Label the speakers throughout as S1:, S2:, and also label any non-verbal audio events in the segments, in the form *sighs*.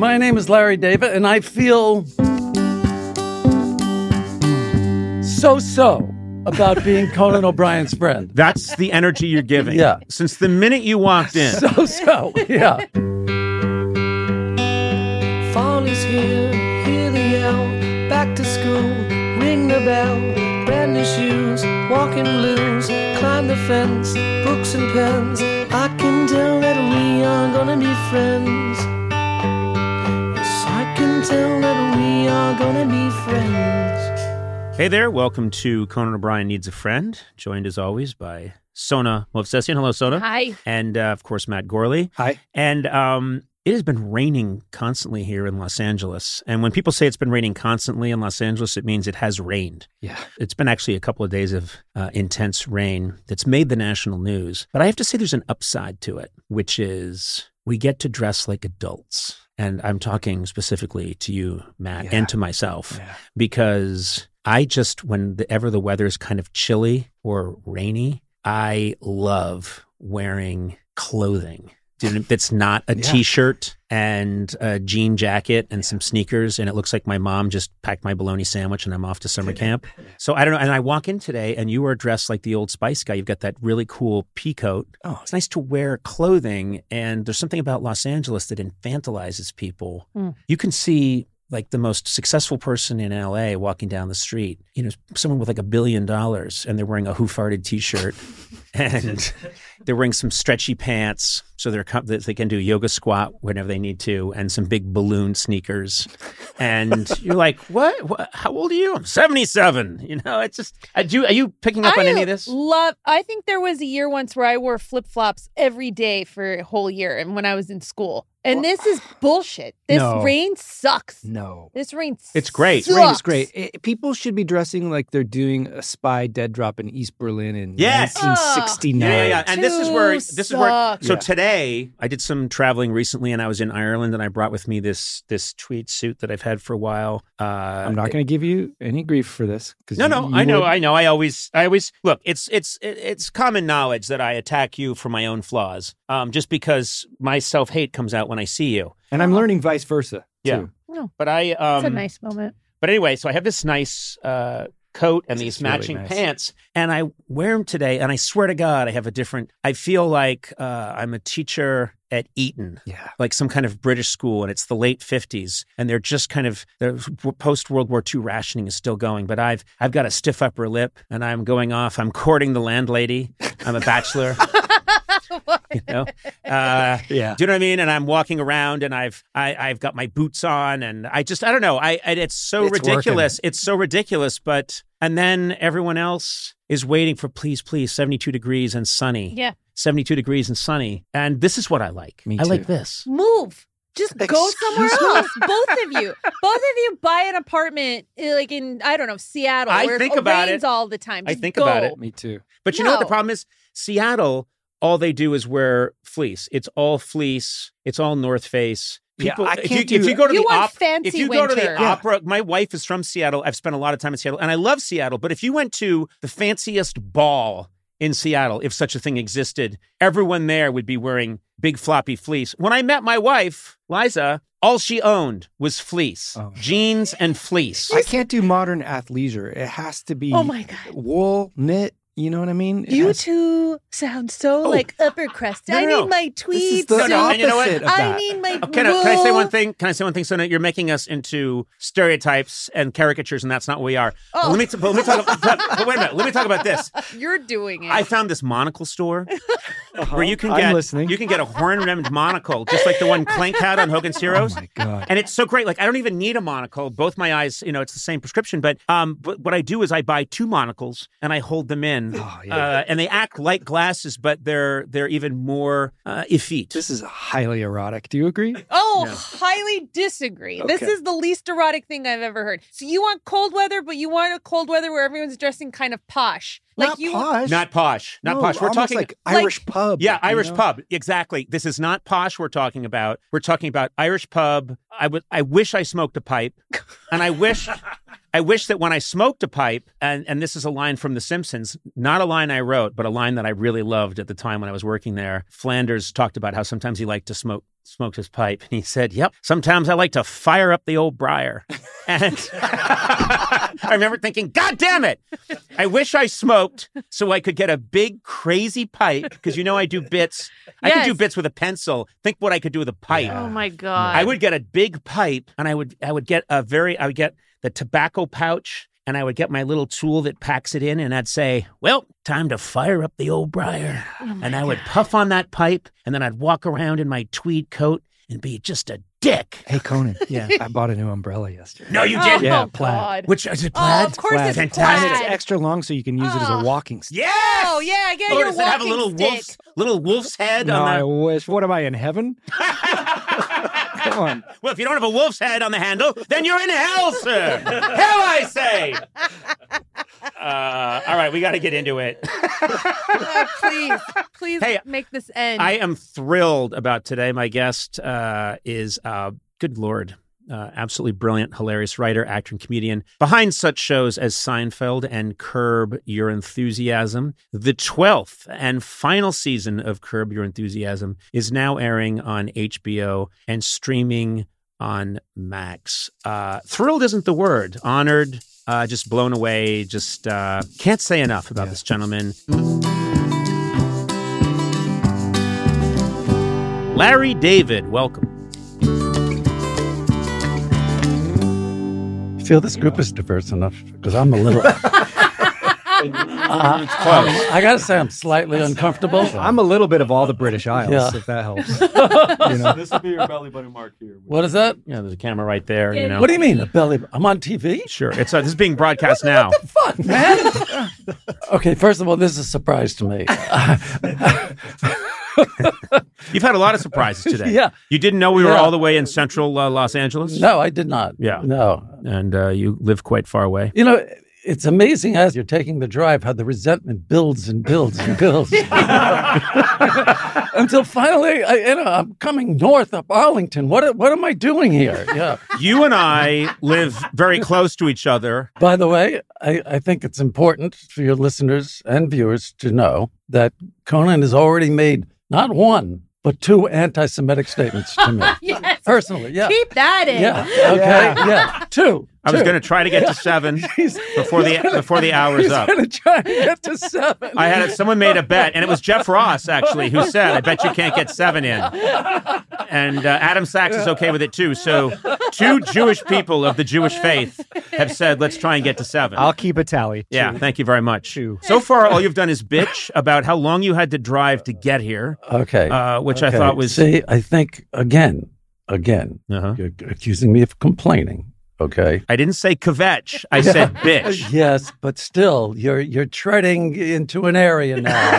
S1: My name is Larry David, and I feel so so about being *laughs* Conan O'Brien's friend.
S2: That's the energy you're giving.
S1: Yeah.
S2: Since the minute you walked in.
S1: So so, yeah.
S3: Fall is here, hear the yell. Back to school, ring the bell. Brand new shoes, walking blues. Climb the fence, books and pens. I can tell that we are gonna be friends. Yes, I tell that we are gonna be friends.
S2: Hey there, welcome to Conan O'Brien Needs a Friend, joined as always by Sona Movsesian. Hello, Sona.
S4: Hi.
S2: And uh, of course, Matt Gorley.
S1: Hi.
S2: And um, it has been raining constantly here in Los Angeles. And when people say it's been raining constantly in Los Angeles, it means it has rained.
S1: Yeah.
S2: It's been actually a couple of days of uh, intense rain that's made the national news. But I have to say there's an upside to it, which is we get to dress like adults. And I'm talking specifically to you, Matt,
S1: Yeah.
S2: and to myself,
S1: Yeah.
S2: because I just, whenever the weather is kind of chilly or rainy, I love wearing clothing that's not a
S1: Yeah.
S2: shirt and a jean jacket and some sneakers and it looks like my mom just packed my bologna sandwich and I'm off to summer camp. So I don't know and I walk in today and you are dressed like the old Spice guy. You've got that really cool pea coat.
S1: Oh.
S2: It's nice to wear clothing and there's something about Los Angeles that infantilizes people.
S4: Mm.
S2: You can see like the most successful person in LA walking down the street, you know, someone with like a billion dollars and they're wearing a who farted t-shirt *laughs* and they're wearing some stretchy pants so they're com- they can do a yoga squat whenever they need to and some big balloon sneakers and *laughs* you're like what? what how old are you i'm 77 you know it's just uh, do you, are you picking up on any of this
S4: Love. I think there was a year once where I wore flip flops every day for a whole year, and when I was in school. And this is bullshit. This
S5: No.
S4: rain sucks.
S5: No.
S4: This rain.
S2: It's great.
S4: Sucks.
S5: Rain is great. I- people should be dressing like they're doing a spy dead drop in East Berlin in
S2: Yes.
S5: 1969.
S2: yeah, yeah, yeah. And this is where
S4: Too
S2: this is where. So
S5: Yeah.
S2: today, I did some traveling recently, and I was in Ireland, and I brought with me this this tweed suit that I've had for a while. Uh,
S5: I'm not going to give you any grief for this. 'cause
S2: No,
S5: you-
S2: no,
S5: you
S2: I know,
S5: would-
S2: I know. I always, I always look. It's, it's, it's common knowledge that I attack you for my own flaws, um, just because my self hate comes out when I see you.
S5: and I'm learning vice versa.
S2: Yeah.
S5: too.
S2: But I, um,
S4: It's a nice moment.
S2: But anyway, so I have this nice uh, coat and these
S5: It's really
S2: matching
S5: nice.
S2: pants, and I wear them today. And I swear to God, I have a different. I feel like uh, I'm a teacher at Eton.
S5: Yeah.
S2: Like some kind of British school, and it's the late fifties, and they're just kind of the post World War II rationing is still going. But I've I've got a stiff upper lip, and I'm going off. I'm courting the landlady. I'm a bachelor. *laughs* *laughs* You know, uh,
S1: Yeah.
S2: do you know what I mean? And I'm walking around, and I've I, I've got my boots on, and I just I don't know. I, I it's so
S5: It's
S2: ridiculous. It's so ridiculous. But and then everyone else is waiting for please, please, 72 degrees and sunny.
S4: Yeah.
S2: 72 degrees and sunny. And this is what I like.
S5: Me
S2: I like this.
S4: Move. Just go somewhere else. Both of you. Both of you buy an apartment eh, like in I don't know, Seattle
S2: I
S4: where
S2: think
S4: it
S2: about
S4: rains
S2: it.
S4: all the time.
S2: I think
S4: go.
S2: about it.
S5: Me too.
S2: But you know what the problem is? Seattle, all they do is wear fleece. It's all fleece. It's all North Face.
S5: Yeah, I
S2: if,
S5: can't
S2: you, if you go to
S4: You
S2: the
S4: want
S2: op- if you go to the.
S5: Yeah.
S2: opera, my wife is from Seattle. I've spent a lot of time in Seattle, and I love Seattle. But if you went to the fanciest ball in Seattle, if such a thing existed, everyone there would be wearing big floppy fleece. When I met my wife, Liza, all she owned was fleece,
S5: Oh.
S2: jeans and fleece.
S5: I can't do modern athleisure. It has to be
S4: Oh my god.
S5: wool, knit. You know what I mean? It
S4: You
S5: has-
S4: two sound so
S2: Oh.
S4: like upper crust.
S2: No,
S4: I
S2: no,
S4: need
S2: no.
S4: my
S5: This
S4: tweed
S5: is the
S2: No, no, and you know what?
S5: opposite of
S4: I
S5: that.
S4: need my
S2: Oh, Can I, can I say one thing? Can I say one thing? So now you're making us into stereotypes and caricatures, and that's not what we are. But
S4: Oh.
S2: let me t- but let me talk. About, but, but wait a minute. Let me talk about this. *laughs*
S4: You're doing it.
S2: I found this monocle store where you can
S5: Uh-huh. I'm
S2: get
S5: listening.
S2: you can get a horn rimmed monocle, just like the one Klink had on Hogan's Heroes.
S5: Oh my god.
S2: And it's so great. Like I don't even need a monocle. Both my eyes, you know, it's the same prescription. But um, but what I do is I buy two monocles and I hold them in, *laughs*
S5: Oh, yeah.
S2: uh, and they act like glasses, but they're they're even more uh, effete.
S5: This is highly erotic. Do you agree?
S4: Oh,
S2: Yeah.
S4: highly disagree. This is the least erotic thing I've ever heard. So you want cold weather, but you want a cold weather where everyone's dressing kind of posh. Like
S5: not
S4: you
S5: posh.
S2: Not posh. Not
S5: No,
S2: posh. We're talking
S5: like
S4: like-
S5: Irish pub.
S2: Yeah,
S5: you
S2: Irish
S5: know?
S2: pub. Exactly. This is not posh we're talking about. We're talking about Irish pub. I would I wish I smoked a pipe. And I wish *laughs* I wish that when I smoked a pipe, and, and this is a line from The Simpsons, not a line I wrote, but a line that I really loved at the time when I was working there. Flanders talked about how sometimes he liked to smoke smoked his pipe. And he said, Yep, sometimes I like to fire up the old briar. *laughs* And I remember thinking, God damn it. I wish I smoked so I could get a big crazy pipe because you know I do bits. I could do bits with a pencil. Think what I could do with a pipe.
S4: Oh my god.
S2: I would get a big pipe and I would I would get a very I would get the tobacco pouch and I would get my little tool that packs it in and I'd say, "Well, time to fire up the old briar."
S4: Oh
S2: and I would puff on that pipe and then I'd walk around in my tweed coat and be just a dick.
S5: Hey Conan. *laughs*
S2: Yeah.
S5: I bought a new umbrella yesterday.
S2: No, you
S4: Oh,
S2: did.
S5: Yeah,
S4: oh,
S5: plaid.
S4: God.
S2: Which is it
S4: Oh,
S2: plaid?
S4: of course
S5: Plaid.
S4: it's
S2: Fantastic.
S5: And
S4: plaid.
S5: it's extra long so you can use it as a
S4: Oh.
S5: walking stick.
S2: Yes.
S4: Oh yeah, get
S2: Oh,
S4: your
S2: does it have a little
S4: stick.
S2: wolf's little wolf's head
S5: No, I wish. What am I in heaven? *laughs*
S2: the?
S5: Come on. *laughs*
S2: Well, if you don't have a wolf's head on the handle, then you're in hell, sir. hell, I say. Uh, all right, we got to get into it.
S4: Oh, please, please
S2: Hey,
S4: make this end.
S2: I am thrilled about today. My guest uh, is, uh, good Lord, uh, absolutely brilliant, hilarious writer, actor, and comedian behind such shows as Seinfeld and Curb Your Enthusiasm. The 12th and final season of Curb Your Enthusiasm is now airing on HBO and streaming on Max. Uh, thrilled isn't the word. Honored, uh, just blown away. Just uh, can't say enough about
S5: Yeah.
S2: this gentleman. Larry David, welcome.
S1: Feel this group is diverse enough? Because I'm a little. *laughs* Uh, um, I gotta say, I'm slightly uncomfortable.
S5: I'm a little bit of all the British Isles,
S1: Yeah.
S5: if that helps. *laughs* you know?
S6: This will be your belly button mark here.
S1: What is that?
S2: Yeah, there's a camera right there. You know.
S1: What do you mean, a belly? I'm on TV.
S2: Sure, it's uh, this is being broadcast now.
S1: Fuck, man. *laughs* okay, first of all, this is a surprise to me.
S2: You've had a lot of surprises *laughs* today.
S1: yeah.
S2: You didn't know we were
S1: Yeah.
S2: all the way in central uh, Los Angeles.
S1: No, I did not.
S2: Yeah.
S1: No.
S2: and uh, you live quite far away.
S1: You know, it's amazing as you're taking the drive how the resentment builds and builds and builds *laughs* until finally, I, you know, I'm coming north up Arlington. What what am I doing here? Yeah.
S2: You and I live very close to each other.
S1: By the way, I, I think it's important for your listeners and viewers to know that Conan has already made not one but two anti-Semitic statements to me. *laughs* *laughs* personally. Yeah.
S4: Keep that in.
S1: Yeah. *laughs* Okay. Yeah. Two.
S2: I was going to try to get to seven *laughs* before the
S1: he's
S2: before the hour's
S1: He's
S2: up.
S1: going to try and get to seven.
S2: I had someone made a bet, and it was Jeff Ross actually who said, "I bet you can't get seven in." And uh, Adam Sachs is okay with it too. So, two Jewish people of the Jewish faith have said, "Let's try and get to 7
S5: I'll keep a tally.
S2: yeah,
S5: Two.
S2: thank you very much.
S5: Two.
S2: So far, all you've done is bitch about how long you had to drive to get here,
S1: Okay.
S2: uh, which I thought was
S1: See, I think again, again,
S2: Uh-huh.
S1: you're accusing me of complaining. Okay.
S2: I didn't say kvetch. I said bitch. *laughs*
S1: Yes, but still, you're you're treading into an area now. *laughs*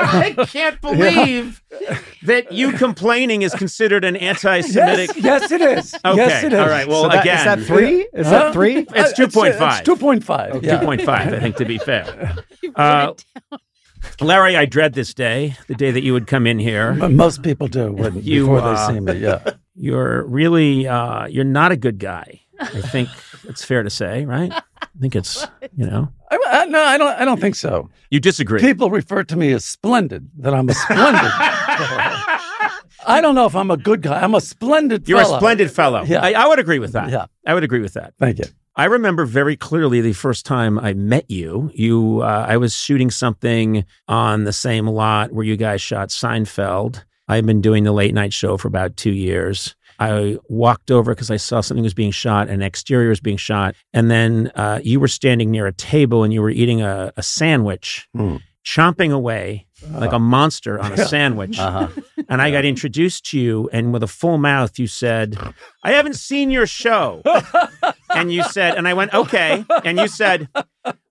S2: I can't *laughs* believe that you complaining is considered an anti-Semitic.
S1: yes, it is.
S2: Okay,
S1: Yes, it is.
S2: all right, well,
S5: So that-
S2: again-
S5: is that three? Is
S1: Huh?
S5: that three?
S2: It's two point five.
S1: It's two point five.
S2: Two point five, I think, to be fair. Uh, Larry, I dread this day, the day that you would come in here.
S1: Most people do when,
S2: You,
S1: before
S2: uh,
S1: they see me. Yeah.
S2: You're really, uh, you're not a good guy. I *laughs* think it's fair to say, right? I think it's, you know,
S1: I, I, no, I don't. I don't think so.
S2: you disagree.
S1: People refer to me as splendid. That I'm a splendid. *laughs* I don't know if I'm a good guy. I'm a splendid.
S2: You're
S1: fellow.
S2: a splendid fellow.
S1: Yeah.
S2: I, I would agree with that.
S1: Yeah.
S2: I would agree with that.
S1: Thank you.
S2: I remember very clearly the first time I met you. You, uh, I was shooting something on the same lot where you guys shot Seinfeld. I've been doing the late night show for about two years. I walked over because I saw something was being shot, an exterior was being shot, and then uh, you were standing near a table and you were eating a, a sandwich,
S1: Hmm.
S2: chomping away like a monster on a sandwich.
S1: Uh-huh.
S2: And I got introduced to you, and with a full mouth, you said, I haven't seen your show. *laughs* and you said, and I went, okay. And you said,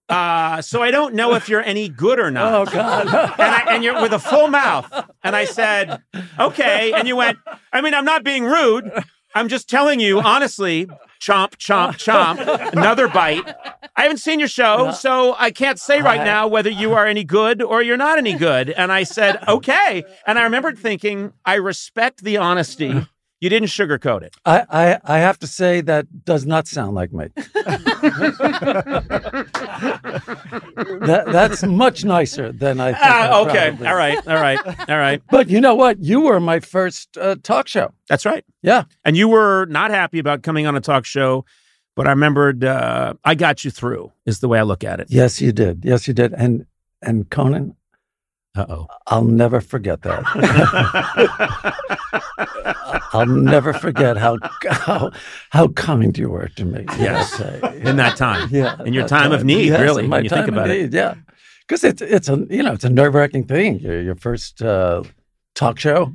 S2: uh, so I don't know if you're any good or not.
S1: Oh God.
S2: And, I, and you're with a full mouth. And I said, okay. And you went, I mean, I'm not being rude. I'm just telling you, honestly, chomp, chomp, chomp, another bite. I haven't seen your show, so I can't say right now whether you are any good or you're not any good. And I said, okay. And I remembered thinking, I respect the honesty. You didn't sugarcoat it.
S1: I, I, I have to say that does not sound like me. *laughs* that, that's much nicer than I. I
S2: Ah, okay. All right. All right. All right. *laughs*
S1: But you know what? You were my first uh, talk show.
S2: That's right.
S1: Yeah.
S2: And you were not happy about coming on a talk show, but I remembered uh, I got you through, is the way I look at it.
S1: Yes, you did. Yes, you did. And and Conan,
S2: Uh oh.
S1: I'll never forget that. *laughs* I'll never forget how how how kind you were to me.
S2: Yes. In that time.
S1: yeah,
S2: in your
S1: that
S2: time of need,
S1: Yes,
S2: really, when you think
S1: time
S2: about it.
S1: Yeah, because it's it's a you know it's a nerve wracking thing. Your your first uh, talk show,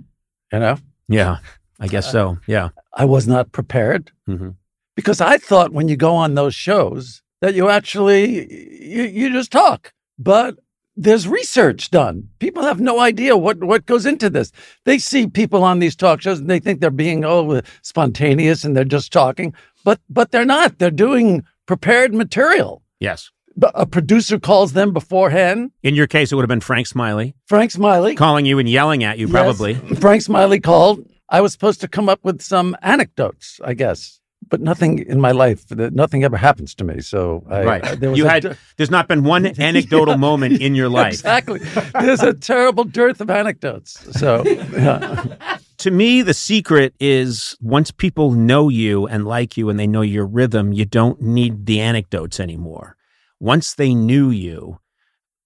S1: you know.
S2: Yeah. I guess so. Yeah.
S1: I was not prepared
S2: Mhm.
S1: because I thought when you go on those shows that you actually you, you just talk, but there's research done. People have no idea what what goes into this. They see people on these talk shows and they think they're being oh spontaneous and they're just talking, but but they're not. They're doing prepared material.
S2: Yes.
S1: But A producer calls them beforehand.
S2: In your case, it would have been Frank Smiley
S1: Frank Smiley
S2: calling you and yelling at you,
S1: Yes.
S2: probably.
S1: Frank Smiley called. I was supposed to come up with some anecdotes, I guess, but nothing in my life, nothing ever happens to me. So, I,
S2: Right.
S1: I- there was
S2: you had, there's not been one *laughs* anecdotal moment in your life.
S1: exactly. There's a terrible dearth of anecdotes. So, yeah.
S2: to me, the secret is once people know you and like you and they know your rhythm, you don't need the anecdotes anymore. Once they knew you,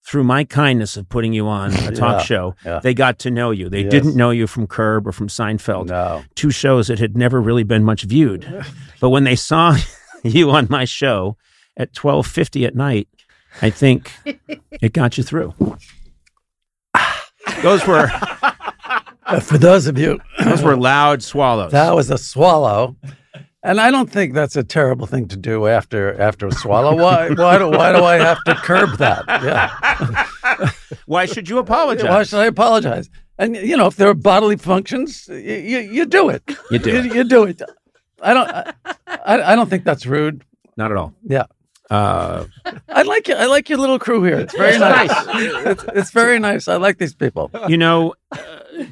S2: through my kindness of putting you on a talk
S1: Yeah,
S2: show,
S1: yeah.
S2: they got to know you. They
S1: Yes.
S2: didn't know you from Curb or from Seinfeld,
S1: no.
S2: two shows that had never really been much viewed. But when they saw *laughs* you on my show at 12:50 at night, I think *laughs* it got you through. *sighs* Those were
S1: Uh, For those of you, *clears throat*
S2: those were loud swallows.
S1: that was a swallow. And I don't think that's a terrible thing to do after after a swallow. *laughs* Why why do why do I have to curb that? Yeah.
S2: Why should you apologize?
S1: Why should I apologize? And you know, if there are bodily functions, you you, you do it.
S2: You do
S1: You,
S2: it.
S1: you do it. I don't. I, I I don't think that's rude.
S2: Not at all.
S1: Yeah.
S2: Uh,
S1: I like you. I like your little crew here. It's very nice. it's, it's very nice. I like these people.
S2: you know, uh,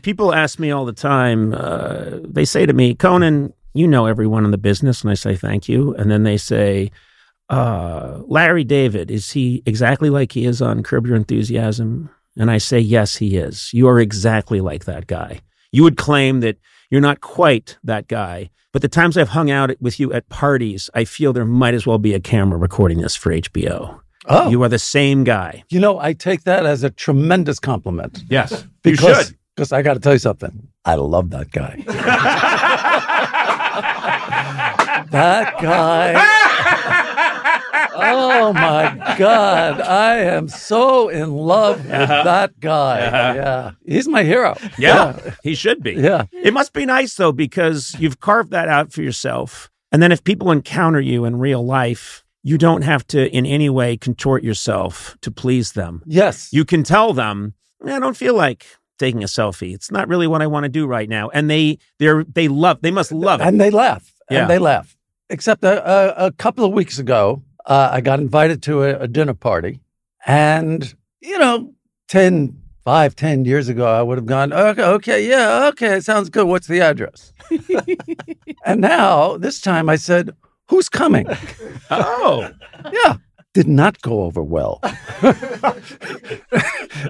S2: people ask me all the time. Uh, they say to me, Conan, you know everyone in the business, and I say thank you. And then they say, uh, Larry David, is he exactly like he is on Curb Your Enthusiasm? And I say, yes, he is. You are exactly like that guy. You would claim that You're not quite that guy. But the times I've hung out with you at parties, I feel there might as well be a camera recording this for HBO.
S1: Oh,
S2: You are the same guy.
S1: you know, I take that as a tremendous compliment.
S2: Yes.
S1: Because, Because I got to tell you something. I love that guy. *laughs* that guy. *laughs* Oh my God. I am so in love with uh-huh. that guy. Uh-huh. Yeah. He's my hero.
S2: Yeah, he should be.
S1: Yeah.
S2: It must be nice though because you've carved that out for yourself. And then if people encounter you in real life, you don't have to in any way contort yourself to please them.
S1: Yes.
S2: You can tell them, I don't feel like taking a selfie. It's not really what I want to do right now. And they they're they love they must love it.
S1: and they laugh.
S2: Yeah.
S1: And they laugh. Except a, a, a couple of weeks ago, uh, I got invited to a, a dinner party. And, you know, 10, five, 10 years ago, I would have gone, okay, okay, yeah, okay, it sounds good. What's the address? *laughs* and now, this time I said, who's coming? *laughs*
S2: Oh.
S1: Yeah. Did not go over well. *laughs*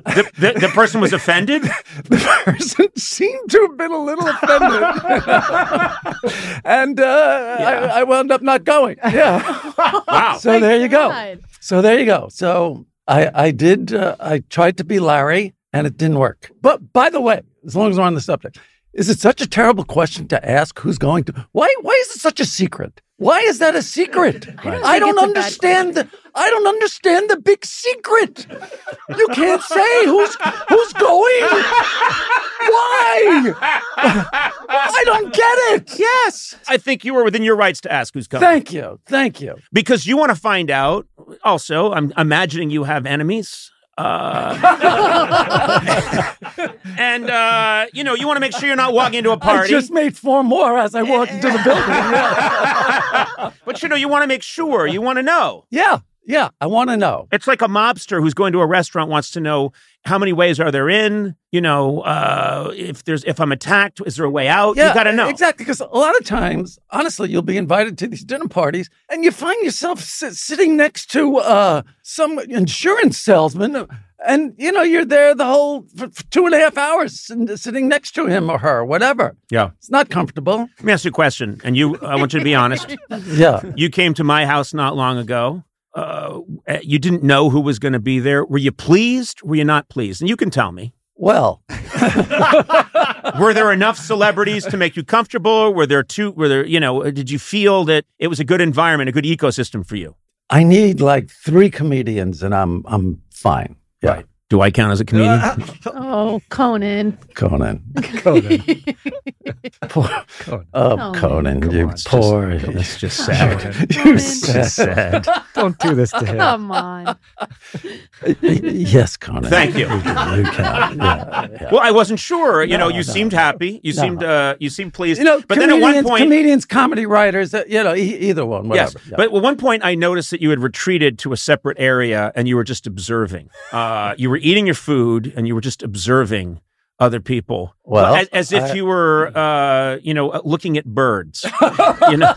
S2: The, the, the person was offended? *laughs*
S1: the person seemed to have been a little offended. *laughs* and uh, I, I wound up not going. Yeah.
S2: Wow.
S1: So there you go. So there you go. So I, I did, uh, I tried to be Larry and it didn't work. But by the way, as long as we're on the subject, is it such a terrible question to ask who's going to? Why, why is it such a secret? Why is that a secret?
S4: I don't
S1: I don't
S4: it's a bad
S1: understand the. I don't understand the big secret. You can't say who's who's going. Why? I don't get it. Yes.
S2: I think you are within your rights to ask who's coming.
S1: Thank you. Thank you.
S2: because you want to find out. Also, I'm imagining you have enemies. Uh, *laughs* and uh, you know you want to make sure you're not walking into a
S1: I
S2: party.
S1: just made four more as I walked into the building. *laughs*
S2: But you know you want to make sure. You want to know.
S1: Yeah. Yeah. I want to know.
S2: It's like a mobster who's going to a restaurant wants to know how many ways are there in. You know, uh, if there's if I'm attacked, is there a way out?
S1: Yeah,
S2: you got to know.
S1: exactly. Because a lot of times, honestly, you'll be invited to these dinner parties, and you find yourself sit, sitting next to uh, some insurance salesman, and you know you're there the whole for, for two and a half hours, sitting- sitting next to him or her, whatever.
S2: Yeah.
S1: It's not comfortable.
S2: Let me ask you a question, and you. I want you to be honest. *laughs*
S1: Yeah.
S2: You came to my house not long ago. Uh, you didn't know who was going to be there. Were you pleased? Were you not pleased? And you can tell me.
S1: Well, *laughs*
S2: Were there enough celebrities to make you comfortable? Were there two? Were there? You know, did you feel that it was a good environment, a good ecosystem for you?
S1: I need like three comedians, and I'm I'm fine. Yeah.
S2: Right. Do I count as a comedian? *laughs*
S4: Oh, Conan.
S1: Conan. *laughs*
S5: Conan. *laughs*
S1: Poor,
S5: Conan.
S1: oh,
S4: Conan.
S1: Conan,
S5: Come
S1: you
S5: on, it's
S1: poor.
S2: It's just sad.
S1: you
S4: Conan.
S1: sad.
S2: sad.
S5: Don't do this to him.
S4: Come on.
S1: yes, Conan.
S2: Thank you.
S1: You can. You can. Yeah, yeah.
S2: Well, I wasn't sure. You know, you
S1: no.
S2: seemed happy. You
S1: No.
S2: seemed uh, you seemed pleased.
S1: You know,
S2: but then at one
S1: comedians-
S2: point,
S1: comedians, comedy writers, uh, you know, e- either one,
S2: yes.
S1: Yeah.
S2: But at one point, I noticed that you had retreated to a separate area and you were just observing. Uh, you were eating your food and you were just observing other people.
S1: Well,
S2: as, as if
S1: I-
S2: you were, uh, you know, uh, looking at birds. *laughs* you know,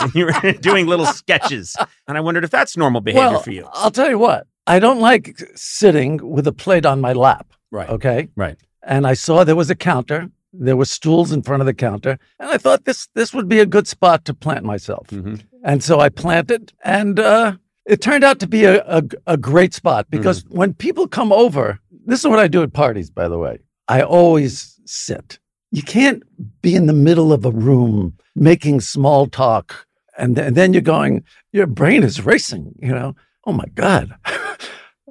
S2: and *laughs* you were *laughs* doing little sketches. And I wondered if that's normal behavior
S1: well,
S2: for you.
S1: I'll tell you what. I don't like sitting with a plate on my lap.
S2: Right.
S1: Okay.
S2: Right.
S1: And I saw there was a counter. There were stools in front of the counter, and I thought this this would be a good spot to plant myself.
S2: Mhm.
S1: And so I planted, and uh, it turned out to be a, a, a great spot because mm-hmm. when people come over, this is what I do at parties, by the way. I always sit. You can't be in the middle of a room making small talk, and, th- and then you're going, your brain is racing, you know? Oh my God. *laughs*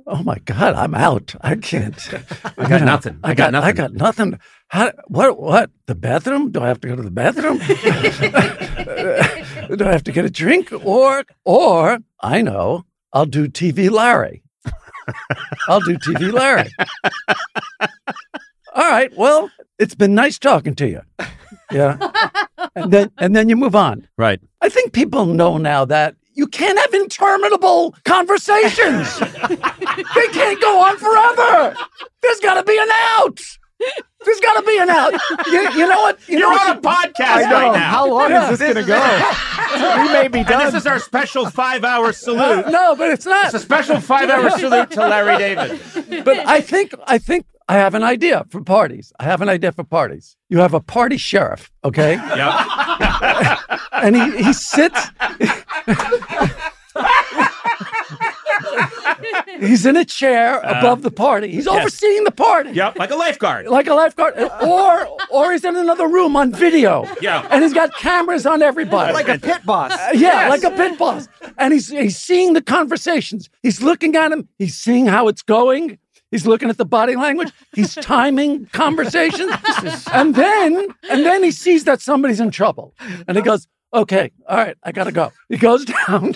S1: Oh my God, I'm out. I can't. *laughs*
S2: I got nothing.
S1: I got, nothing. I got nothing. How, what, what? The bathroom? Do I have to go to the bathroom? *laughs* *laughs* do I have to get a drink? Or, or I know, I'll do TV Larry. *laughs* I'll do TV Larry. All right. Well, it's been nice talking to you. Yeah. And then, and then you move on.
S2: Right.
S1: I think people know now that you can't have interminable conversations. *laughs* they can't go on forever. There's got to be an out. There's got to be an out. You, you know what? You
S2: You're
S1: know
S2: on a podcast right now.
S5: How long
S1: Yeah,
S5: is this, going to go? *laughs* we may be
S2: and
S5: done.
S2: this is our special five-hour salute.
S1: Uh, no, but it's not.
S2: It's a special five-hour *laughs* salute to Larry David.
S1: But I think I think I have an idea for parties. I have an idea for parties. You have a party sheriff, okay?
S2: Yep. *laughs*
S1: and he, he sits. *laughs* He's in a chair above the party. He's overseeing the party.
S2: yep. Like a lifeguard.
S1: Like a lifeguard, or or he's in another room on video.
S2: Yeah.
S1: and he's got cameras on everybody.
S5: Like a pit boss.
S1: Uh, yeah, like a pit boss. And he's he's seeing the conversations. He's looking at him. He's seeing how it's going. He's looking at the body language. He's *laughs* timing conversations. *laughs* and then and then he sees that somebody's in trouble. And he goes, "Okay, all right, I got to go." He goes down.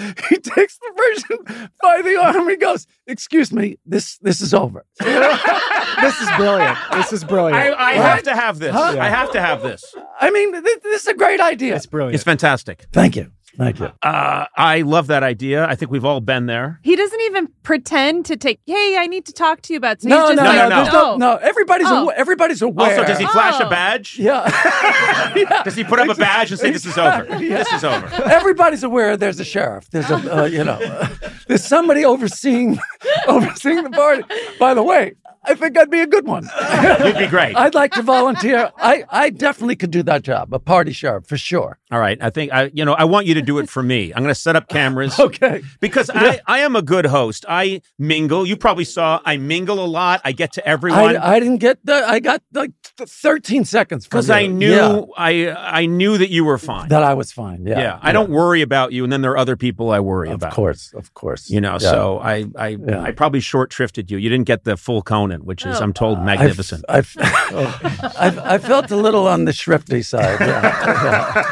S1: *laughs* he takes the person by the arm. He goes, "Excuse me, this this is over." *laughs*
S5: this is brilliant. This is brilliant.
S2: I, I have to have this.
S1: Huh?
S2: I have to have this.
S1: I mean, th- this is a great idea.
S5: it's brilliant.
S2: It's fantastic.
S1: Thank you. Thank you.
S2: Uh, I love that idea. I think we've all been there.
S4: He doesn't even pretend to take. Hey, I need to talk to you about. So
S1: No,
S4: he's
S1: no,
S4: just
S1: no,
S4: like,
S2: no,
S1: there's no,
S4: "Oh."
S1: no. Everybody's
S4: Oh.
S1: awa- everybody's aware.
S2: Also, does he flash a
S4: Oh.
S2: badge?
S1: Yeah. *laughs* yeah.
S2: Does he put up a badge and say this is over? This is over. *laughs*
S1: Everybody's aware there's a sheriff. There's a, uh, you know, *laughs* there's somebody overseeing, overseeing the party. By the way, I think I'd be a good one. *laughs*
S2: You'd be great.
S1: I'd like to volunteer. I, I definitely could do that job, a party sheriff for sure.
S2: All right. I think I, you know, I want you to do it for me. I'm going to set up cameras. *laughs*
S1: Okay.
S2: Because I, I am a good host. I mingle. You probably saw I mingle a lot. I get to everyone.
S1: I, I didn't get the. I got like 13 seconds
S2: because. I knew
S1: Yeah,
S2: I I knew that you were fine.
S1: that I was fine. Yeah.
S2: yeah, I don't worry about you, and then there are other people I worry
S1: Of
S2: about.
S1: Of course, of course.
S2: You know,
S1: Yeah.
S2: so I I,
S1: Yeah.
S2: I probably short shrifted you. You didn't get the full Conan, which is
S4: Oh.
S2: I'm told magnificent.
S1: I've, I've, *laughs* I've, I felt a little on the shrifty side. yeah.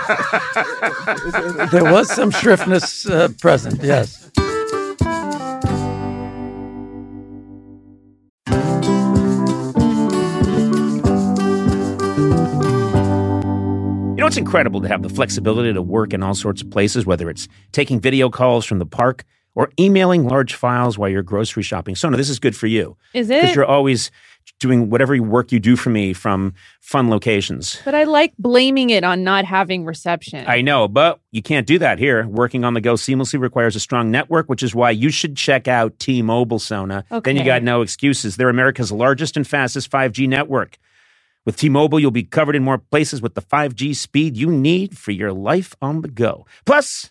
S1: Yeah. *laughs* there was some shriftness uh, present, yes.
S2: You know, it's incredible to have the flexibility to work in all sorts of places, whether it's taking video calls from the park or emailing large files while you're grocery shopping. Sona, this is good for you
S4: Is it?
S2: because you're always doing whatever work you do for me from fun locations.
S4: But I like blaming it on not having reception.
S2: I know, but you can't do that here. Working on the go seamlessly requires a strong network, which is why you should check out T Mobile Sona. Okay. Then you got no excuses. They're America's largest and fastest 5G network. With T Mobile, you'll be covered in more places with the 5G speed you need for your life on the go. Plus,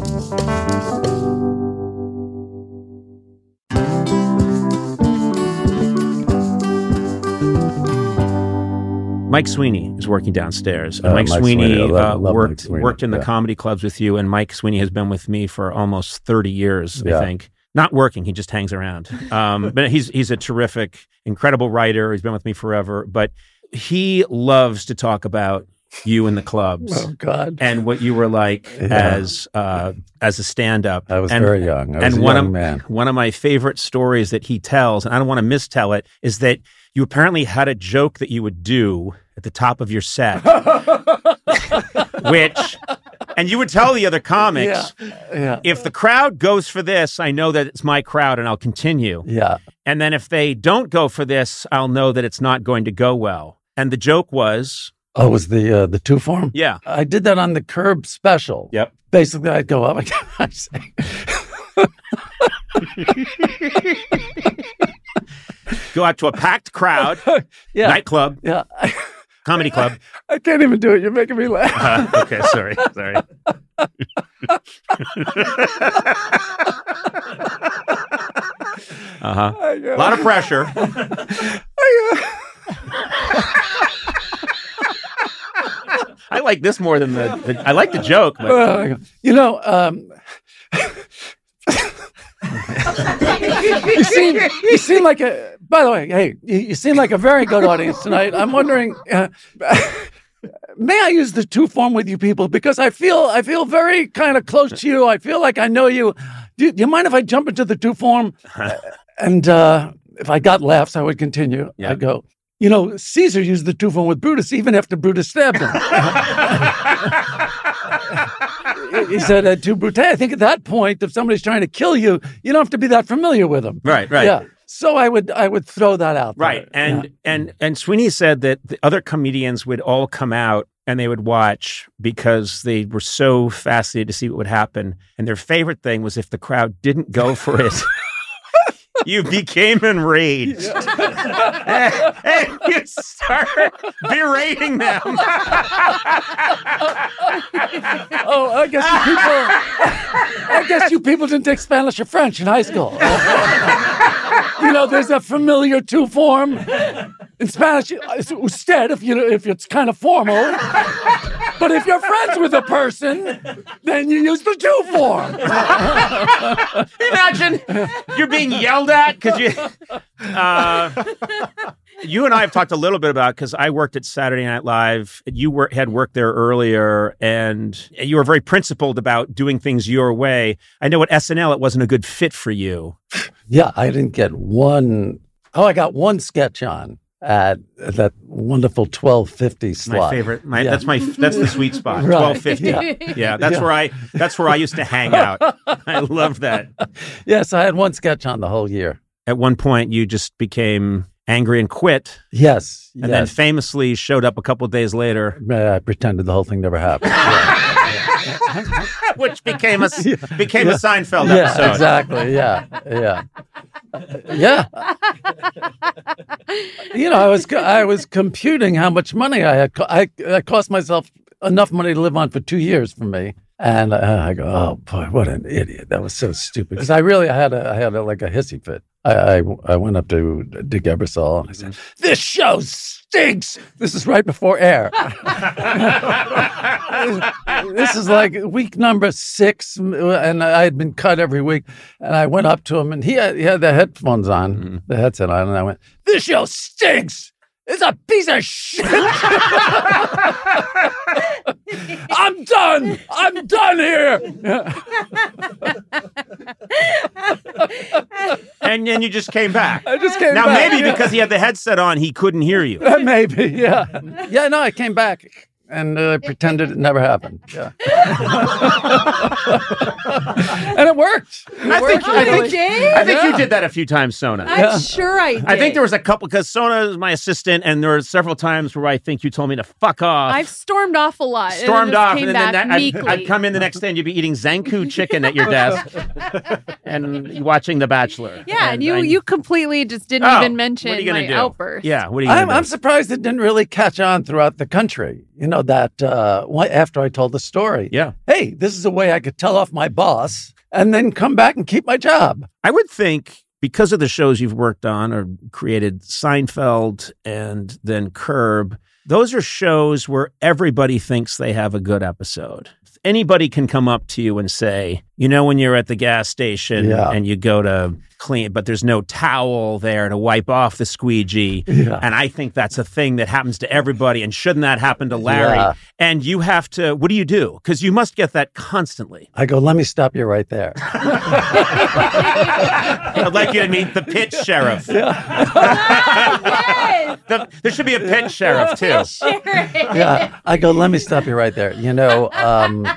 S2: Mike Sweeney is working downstairs.
S1: Uh,
S2: Mike,
S1: Mike
S2: Sweeney,
S1: Sweeney, love-
S2: uh,
S1: love Mike
S2: worked
S1: Sweeney,
S2: worked in the
S1: yeah.
S2: comedy clubs with you, and Mike Sweeney has been with me for almost thirty years, I think. Not working, he just hangs around. Um, but he's he's a terrific, incredible writer. He's been with me forever. But he loves to talk about you in the clubs
S1: Oh God,
S2: and what you were like
S1: Yeah.
S2: as uh, as a stand up.
S1: I was
S2: and,
S1: very young. I was
S2: and one
S1: young
S2: of
S1: man.
S2: one of my favorite stories that he tells, and I don't want to mistell it, is that you apparently had a joke that you would do at the top of your set, *laughs* which, and you would tell the other comics,
S1: Yeah,
S2: if the crowd goes for this, I know that it's my crowd and I'll continue.
S1: yeah.
S2: And then if they don't go for this, I'll know that it's not going to go well. And the joke was,
S1: Oh, was the uh, the tu form?
S2: yeah,
S1: I did that on the curb special.
S2: Yep.
S1: Basically, I'd go up. *laughs* I'd say,
S2: go out to a packed crowd, *laughs*
S1: yeah,
S2: nightclub,
S1: yeah.
S2: comedy club.
S1: I can't even do it. You're making me laugh.
S2: Uh, okay, sorry, sorry. uh huh. A lot of pressure. *laughs* I like this more than the. the I like the joke, but
S1: Uh, you know, um, *laughs* you seem you seem like a. By the way, hey, you, you seem like a very good audience tonight. I'm wondering, uh, may I use the tu form with you people because I feel I feel very kind of close to you. I feel like I know you. Do, do you mind if I jump into the tu form? *laughs* and uh, if I got laughs, I would continue.
S2: Yeah.
S1: I'd go. You know, Caesar used the tu form with Brutus even after Brutus stabbed him. he said uh, to Brute, I think at that point, if somebody's trying to kill you, you don't have to be that familiar with them.
S2: right, right.
S1: Yeah. So I would I would throw that out. there.
S2: Right. And
S1: Yeah.
S2: and and Sweeney said that the other comedians would all come out and they would watch because they were so fascinated to see what would happen. And their favorite thing was if the crowd didn't go for it. *laughs* You became enraged. *laughs* and you start berating them.
S1: oh, I guess you people, I guess you people didn't take Spanish or French in high school. you know, there's a familiar tu form in Spanish. It's usted if you if it's kind of formal. But if you're friends with a person, then you use the tu form.
S2: Imagine you're being yelled at because you. Uh, you and I have talked a little bit about because I worked at Saturday Night Live. You were, had worked there earlier, and you were very principled about doing things your way. I know at SNL it wasn't a good fit for you.
S1: Yeah, I didn't get one Oh, I got one sketch on at that wonderful twelve fifty slot.
S2: My favorite. My,
S1: Yeah.
S2: That's my. That's the sweet spot. *laughs*
S1: Right.
S2: Twelve fifty.
S1: Yeah.
S2: Yeah. that's
S1: Yeah.
S2: where I. That's where I used to hang out. I love that. *laughs*
S1: Yes, I had one sketch on the whole year.
S2: At one point, you just became angry and quit,
S1: Yes,
S2: and then famously showed up a couple of days later, uh,
S1: I pretended the whole thing never happened. *laughs*
S2: which became a became a Seinfeld episode.
S1: exactly. Yeah, yeah, *laughs* yeah. you know, I was I was computing how much money I had. Co- I I cost myself enough money to live on for two years for me. And uh, I go, oh boy, what an idiot! That was so stupid. Because I really had a, I had a, like a hissy fit. I, I I went up to Dick Ebersol and I said, "This show stinks." This is right before air. *laughs* this is like week number six, and I had been cut every week. And I went up to him, and he had, he had the headphones on, mm-hmm. the headset on, and I went, "This show stinks. It's a piece of shit. *laughs* I'm done. I'm done here."
S2: and then you just came back.
S1: I just came
S2: now
S1: back.
S2: Now, maybe
S1: yeah.
S2: because he had the headset on, he couldn't hear you. *laughs*
S1: maybe, yeah, yeah. No, I came back and uh, pretended it never happened. Yeah, *laughs* and it worked. It
S2: I think-
S1: worked
S2: I
S1: really.
S2: think-
S4: Dave?
S2: I think you did that a few times, Sona.
S4: I'm sure I did.
S2: I think there was a couple because Sona is my assistant, and there were several times where I think you told me to fuck off.
S4: I've stormed off a lot.
S2: stormed
S4: just
S2: off,
S4: came
S2: and then
S4: back
S2: that, I'd,
S4: meekly.
S2: I'd come in the next day and you'd be eating Zankou chicken at your desk *laughs* and watching The Bachelor.
S4: Yeah, and you
S2: I-
S4: you completely just didn't
S2: Oh,
S4: even mention
S2: what are you gonna
S4: my
S2: do?
S4: outburst.
S2: Yeah, what are you gonna
S1: I'm,
S2: do?
S1: I'm surprised it didn't really catch on throughout the country. You know that uh, after I told the story.
S2: yeah,
S1: Hey, this is a way I could tell off my boss and then come back and keep my job.
S2: I would think because of the shows you've worked on or created, Seinfeld and then Curb. Those are shows where everybody thinks they have a good episode. Anybody can come up to you and say, you know, when you're at the gas station
S1: Yeah.
S2: and you go to clean, but there's no towel there to wipe off the squeegee.
S1: Yeah.
S2: And I think that's a thing that happens to everybody. And shouldn't that happen to Larry?
S1: Yeah.
S2: And you have to, what do you do? Because you must get that constantly.
S1: I go, let me stop you right there. *laughs*
S2: I'd like you to meet the pit sheriff.
S4: yes,
S2: The- there should be a pit sheriff too.
S4: sure.
S1: yeah, I go, let me stop you right there. You know, um,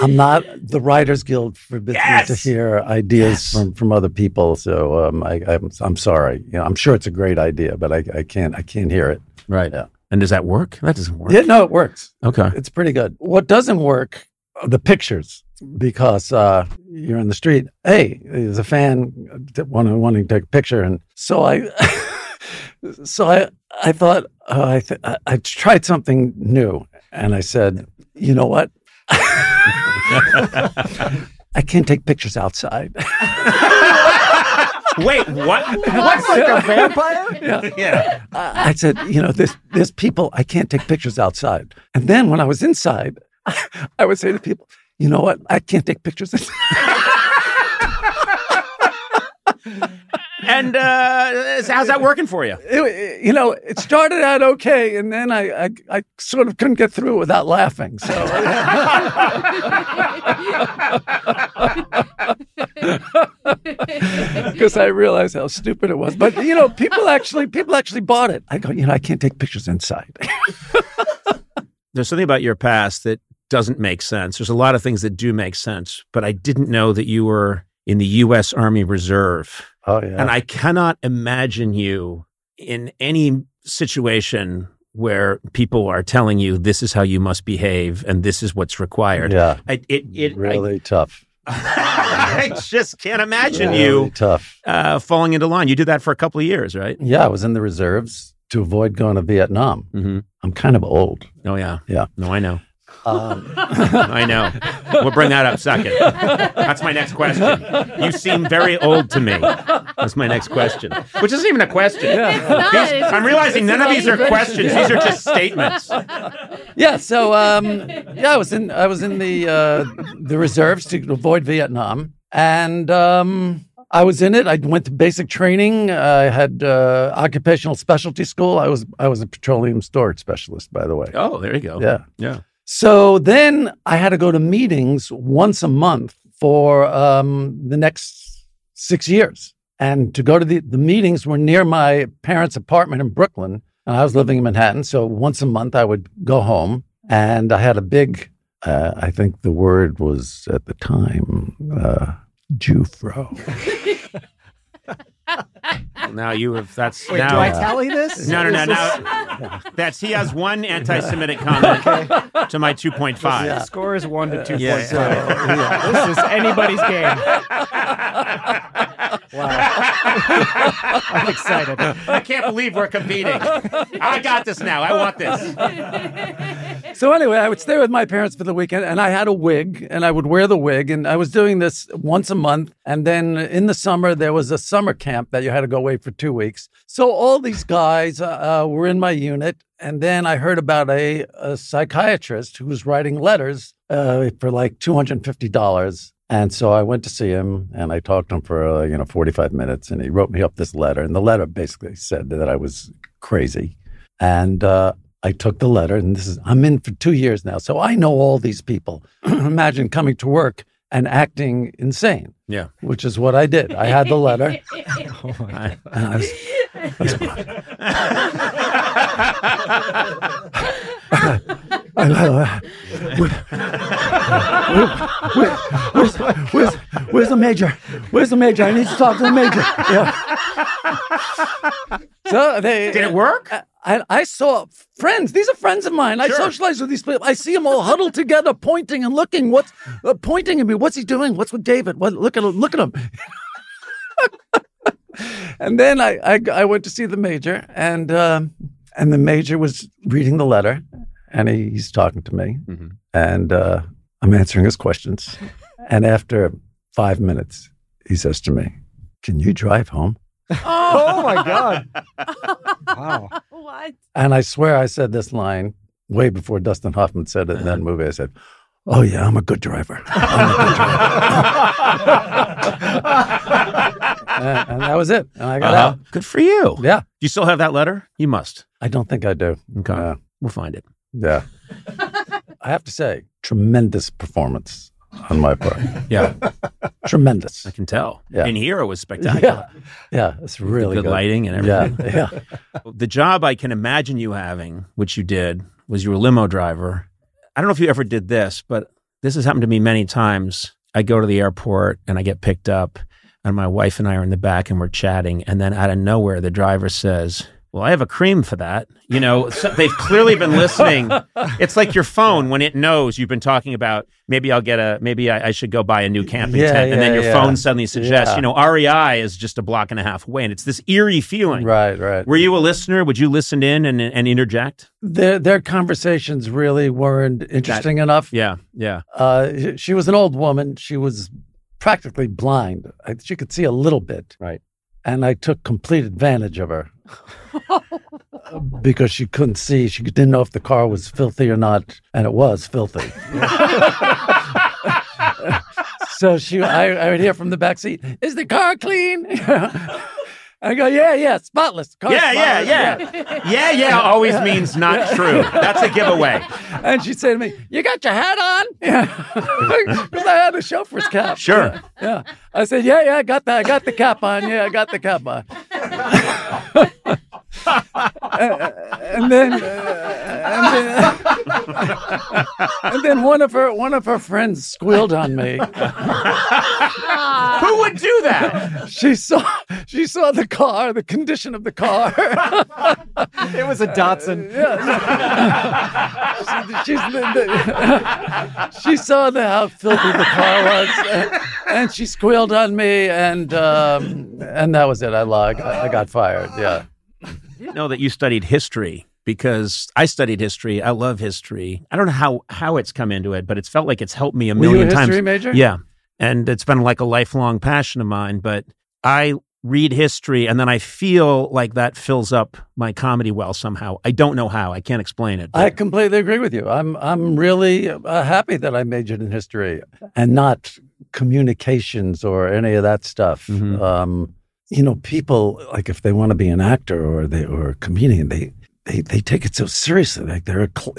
S1: I'm not the Writers Guild forbids
S2: Yes!
S1: me to hear ideas from, from other people. So um, I, I'm, I'm sorry. You know, I'm sure it's a great idea, but I, I can't I can't hear it.
S2: Right.
S1: Yeah.
S2: And does that work? That doesn't work.
S1: Yeah, no, it works.
S2: Okay.
S1: It's pretty good. What doesn't work are the pictures because uh, you're in the street. Hey, there's a fan wanting, wanting to take a picture, and so I, *laughs* so I, I thought uh, I, th- I I tried something new, and I said, you know what? I can't take pictures outside. *laughs*
S2: Wait, what?
S1: What's like a vampire? Yeah. *laughs*
S2: yeah.
S1: I I said, you know, there's there's people I can't take pictures outside. And then when I was inside, *laughs* I would say to people, you know what? I can't take pictures. Inside."
S2: And uh, how's that working for you?
S1: It- it- you know, it started out okay, and then I, I I sort of couldn't get through it without laughing. So *laughs* because I realized how stupid it was. But you know, people actually people actually bought it. I go, you know, I can't take pictures inside. *laughs*
S2: There's something about your past that doesn't make sense. There's a lot of things that do make sense, but I didn't know that you were in the U.S. Army Reserve.
S1: Oh yeah.
S2: And I cannot imagine you in any situation where people are telling you this is how you must behave and this is what's required.
S1: yeah,
S2: I, it, it,
S1: really tough.
S2: I, *laughs* I just can't imagine
S1: Really
S2: you
S1: tough.
S2: uh, falling into line. You did that for a couple of years, right?
S1: Yeah, I was in the reserves to avoid going to Vietnam.
S2: Mm-hmm.
S1: I'm kind of old.
S2: Oh, yeah.
S1: Yeah.
S2: No, I know.
S1: Um, *laughs*
S2: I know. We'll bring that up second. That's my next question. You seem very old to me. That's my next question, which isn't even a question.
S4: not.
S2: These-
S4: It's
S2: I'm
S4: just
S2: realizing none of these are
S4: observation.
S2: questions. These are just statements.
S1: yeah, so um, yeah, I was in I was in the uh, the reserves to avoid Vietnam, and um, I was in it. I went to basic training. I had uh, occupational specialty school. I was I was a petroleum storage specialist, by the way.
S2: Oh, there you go.
S1: Yeah.
S2: Yeah.
S1: So then I had to go to meetings once a month for um, the next six years. And to go to the, the meetings were near my parents' apartment in Brooklyn. And I was living in Manhattan. So once a month I would go home and I had a big, uh, I think the word was at the time, uh, Jewfro. *laughs*
S2: Well, now you have that's
S5: Wait,
S2: now
S5: do I tally this?
S2: no no no
S5: Is this-
S2: now that's he has one *laughs* anti-Semitic comment to my two point five.
S5: The score is one to two
S2: Yeah,
S5: point
S2: yeah.
S5: five. This is anybody's game. *laughs* Wow. I'm excited.
S2: I can't believe we're competing. I got this now. I want this.
S1: So anyway, I would stay with my parents for the weekend, and I had a wig, and I would wear the wig, and I was doing this once a month. And then in the summer, there was a summer camp that you had to go away for two weeks. So all these guys uh, uh, were in my unit, and then I heard about a, a psychiatrist who was writing letters uh, for like two hundred and fifty dollars. And so I went to see him, and I talked to him for uh, you know forty five minutes, and he wrote me up this letter, and the letter basically said that I was crazy, and. Uh, I took the letter, and this is I'm in for two years now, so I know all these people. *clears throat* Imagine coming to work and acting insane,
S2: Yeah.
S1: which is what I did. I had the letter, *laughs*
S2: I-
S1: and I was, I- Where- *laughs* *laughs* where's, where's, where's the major? Where's the major? I need to talk to the major. Yeah. So they
S2: Did it work?
S1: I, I saw friends. These are friends of mine. I socialize with these people. I see them all huddled together, pointing and looking. What's uh, pointing at me? What's he doing? What's with David? What? Look at him! Look at him! *laughs* and then I, I I went to see the major, and um, and the major was reading the letter, and he's talking to me,
S2: Mhm.
S1: and uh, I'm answering his questions. *laughs* and after five minutes, he says to me, "Can you drive home?"
S5: Oh my god! *laughs* Wow.
S4: what?
S1: And I swear I said this line way before Dustin Hoffman said it in that movie. I said, Oh, yeah, I'm a good driver. I'm a good driver. *laughs* and, and that was it. And I got
S2: Uh-huh.
S1: out.
S2: Good for you.
S1: Yeah.
S2: Do you still have that letter? You must.
S1: I don't think I do.
S2: Okay.
S1: Yeah.
S2: We'll find it.
S1: Yeah. *laughs* I have to say, tremendous performance on my part. *laughs*
S2: Yeah,
S1: Tremendous.
S2: I can tell.
S1: Yeah.
S2: And here it was spectacular.
S1: Yeah. Yeah. It's really
S2: good,
S1: good.
S2: lighting and
S1: Yeah.
S2: everything. *laughs*
S1: Yeah.
S2: The job I can imagine you having, which you did, was you were a limo driver. I don't know if you ever did this, but this has happened to me many times. I go to the airport and I get picked up, and my wife and I are in the back and we're chatting. And then out of nowhere, the driver says, Well, I have a cream for that. You know, so they've clearly been listening. *laughs* It's like your phone when it knows you've been talking about maybe I'll get a, maybe I, I should go buy a new camping
S1: Yeah,
S2: tent. And then your
S1: yeah.
S2: phone suddenly suggests,
S1: Yeah.
S2: you know, REI is just a block and a half away. And it's this eerie feeling.
S1: Right. Right.
S2: Were you a listener? Would you listen in and, and interject?
S1: Their, their conversations really weren't interesting enough.
S2: Yeah, yeah.
S1: Uh, she was an old woman. She was practically blind. I, she could see a little bit.
S2: Right.
S1: And I took complete advantage of her *laughs* because she couldn't see. She didn't know if the car was filthy or not, and it was filthy. *laughs* so she, I, I would hear from the back seat, "Is the car clean?" *laughs* I go, "Yeah, yeah, spotless." Car's
S2: Yeah, yeah,
S1: spotless,
S2: yeah. Yeah, yeah always means not true. That's a giveaway.
S1: And she'd say to me, "You got your hat on?" Yeah, because I had a chauffeur's cap.
S2: Sure.
S1: Yeah, yeah. I said, "Yeah, yeah, I got that. I got the cap on. Yeah, I got the cap on." And then, uh, and then, and then one of her one of her friends squealed on me.
S2: Who would do that?
S1: She saw she saw the car, the condition of the car.
S5: It was a Datsun.
S1: she, she's the, the, she saw the, how filthy the car was, and, and she squealed on me, and um, and that was it. I log. I got fired. Yeah. *laughs*
S2: know that you studied history because I studied history. I love history. I don't know how how it's come into it, but it's felt like it's helped me a
S1: Were you a
S2: million
S1: history
S2: times.
S1: major?
S2: Yeah. And it's been like a lifelong passion of mine, but I read history and then I feel like that fills up my comedy well somehow. I don't know how. I can't explain it.
S1: I completely agree with you. I'm I'm really uh, happy that I majored in history and not communications or any of that stuff.
S2: Mhm.
S1: Um, you know, people like if they want to be an actor or they or a comedian, they they they take it so seriously. Like they're a cl-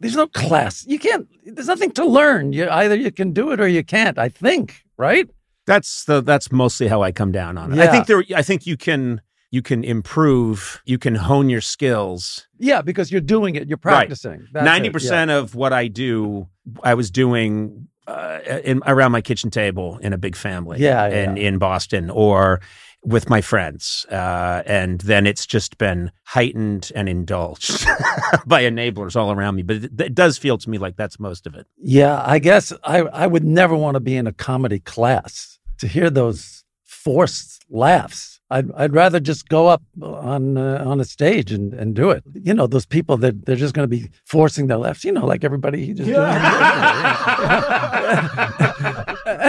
S1: there's no class. You can't. There's nothing to learn. You either you can do it or you can't. I think right.
S2: That's the that's mostly how I come down on it. I think there I think you can you can improve, you can hone your skills.
S1: Yeah, because you're doing it, you're practicing.
S2: Ninety percent of what I do, I was doing uh, in, around my kitchen table in a big family,
S1: Yeah, yeah.
S2: in in Boston or with my friends, uh, and then it's just been heightened and indulged *laughs* by enablers all around me. But it, it does feel to me like that's most of it.
S1: Yeah, I guess I, I would never want to be in a comedy class to hear those forced laughs. I'd, I'd rather just go up on uh, on a stage and, and do it. You know, those people that they're just going to be forcing their laughs. You know, like everybody just doing. *laughs* and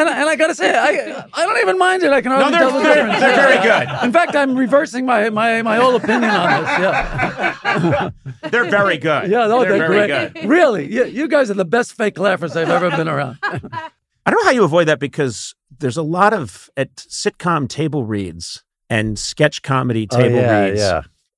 S1: and I got to say, I I don't even mind it. I can hardly
S2: they're
S1: tell the
S2: good.
S1: difference.
S2: They're very
S1: Yeah. In fact, I'm reversing my my my whole opinion on this. Yeah. *laughs*
S2: They're very good.
S1: Yeah, no, they're,
S2: very
S1: great.
S2: good.
S1: Really, you, you guys are the best fake laughers I've ever been around. *laughs*
S2: I don't know how you avoid that because there's a lot of at sitcom table reads and sketch comedy
S1: Oh,
S2: table reads.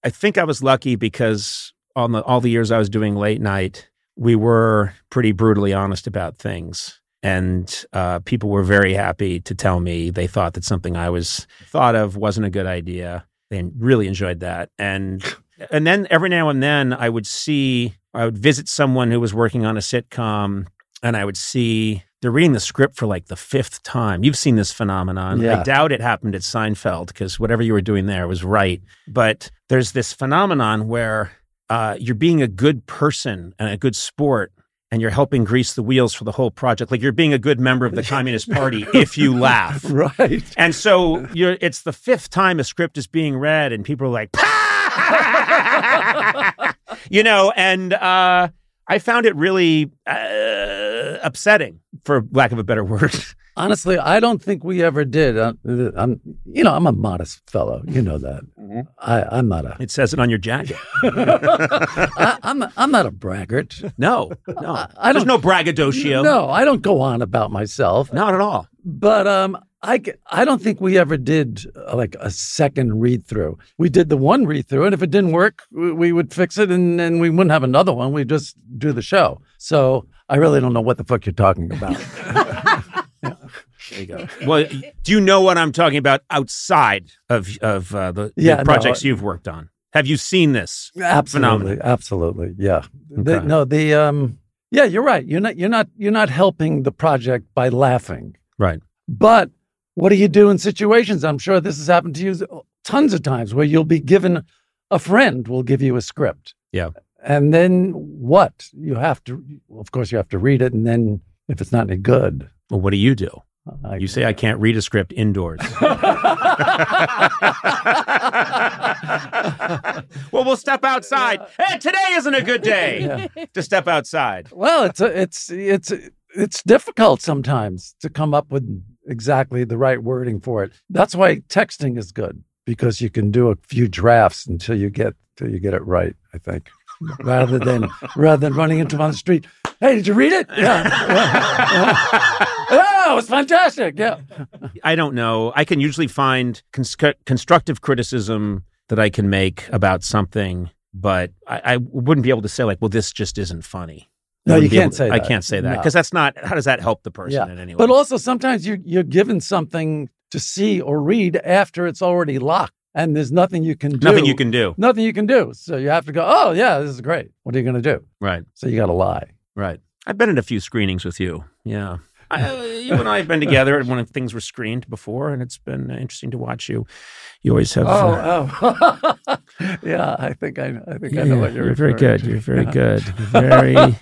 S2: I think I was lucky because on the all the years I was doing late night, we were pretty brutally honest about things. And uh, people were very happy to tell me they thought that something I was thought of wasn't a good idea. They really enjoyed that. And and then every now and then I would see I would visit someone who was working on a sitcom and I would see they're reading the script for like the fifth time. You've seen this phenomenon. I doubt it happened at Seinfeld because whatever you were doing there was right. But there's this phenomenon where uh, you're being a good person and a good sport and you're helping grease the wheels for the whole project. Like you're being a good member of the *laughs* Communist Party if you laugh. *laughs*
S1: Right.
S2: And so you're it's the fifth time a script is being read and people are like *laughs* you know, and uh I found it really uh, upsetting, for lack of a better *laughs* word.
S1: Honestly, I don't think we ever did. Uh, I'm, you know, I'm a modest fellow. You know that.
S2: Mm-hmm.
S1: I, I'm not a.
S2: It says it on your jacket. *laughs*
S1: I, I'm. I'm not a braggart.
S2: No, no,
S1: I- I
S2: there's
S1: don't-
S2: no braggadocio.
S1: No, I don't go on about myself.
S2: not at all.
S1: But um, I, g- I don't think we ever did uh, like a second read through. We did the one read through, and if it didn't work, we, we would fix it, and then we wouldn't have another one. We'd just do the show. So I really don't know what the fuck you're talking about. *laughs*
S2: There you go. Well, do you know what I'm talking about outside of of uh, the, the
S1: Yeah, no,
S2: projects
S1: I-
S2: you've worked on? Have you seen this?
S1: absolutely,
S2: Phenomenal.
S1: absolutely, yeah. The- no, the um, yeah, you're right. You're not, you're not, you're not helping the project by laughing.
S2: Right.
S1: But what do you do in situations? I'm sure this has happened to you tons of times where you'll be given a friend will give you a script.
S2: Yeah.
S1: And then what? You have to, of course, you have to read it. And then if it's not any good,
S2: Well, what do you do?
S1: I,
S2: You say I can't read a script indoors. *laughs* *laughs* well, we'll step outside. Hey, today isn't a good day *laughs* to step outside.
S1: well, it's a, it's it's it's difficult sometimes to come up with exactly the right wording for it. That's why texting is good because you can do a few drafts until you get till you get it right. I think rather than *laughs* rather than running into them on the street. Hey, did you read it? Yeah. *laughs* oh, it was fantastic. Yeah.
S2: I don't know. I can usually find cons- constructive criticism that I can make about something, but I, I wouldn't be able to say like, "Well, this just isn't funny."
S1: No, you can't
S2: able-
S1: say That.
S2: I can't say that
S1: No.
S2: because that's not. How does that help the person
S1: Yeah.
S2: in any way?
S1: But also sometimes you you're given something to see or read after it's already locked, and there's nothing you can do.
S2: Nothing you can do.
S1: Nothing you can do. So you have to go. Oh yeah, this is great. What are you going to do?
S2: Right.
S1: So you got to lie.
S2: Right. I've been in a few screenings with you. Yeah. I, uh, you and I have been together when things were screened before, and it's been uh, interesting to watch you. You always have. uh,
S1: Oh, oh. *laughs* yeah. I think I, I think I know what you're.
S2: are very good.
S1: to.
S2: You're very
S1: Yeah.
S2: good. *laughs* Very,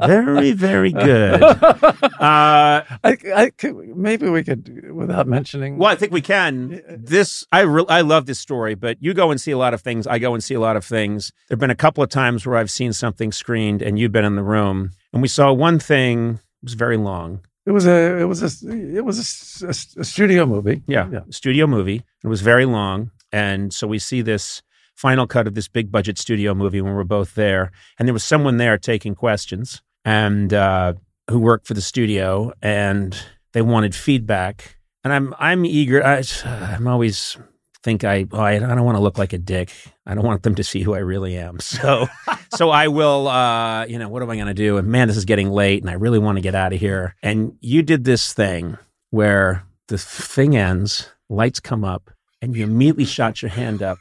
S2: very, very good. Uh,
S1: I, I could, maybe we could, without mentioning.
S2: well, I think we can. This I re- I love this story, but you go and see a lot of things. I go and see a lot of things. There've been a couple of times where I've seen something screened, and you've been in the room, and we saw one thing. It was very long.
S1: It was a. It was a. It was a studio movie.
S2: Yeah,
S1: Yeah.
S2: studio movie. It was very long, and so we see this final cut of this big budget studio movie when we're both there, and there was someone there taking questions, and uh, who worked for the studio, and they wanted feedback, and I'm I'm eager. I, I'm always think I oh, I, I don't want to look like a dick. I don't want them to see who I really am. *laughs* So so I will uh, you know what am I going to do? And man, this is getting late, and I really want to get out of here. And you did this thing where the thing ends, lights come up, and you immediately shot your hand up,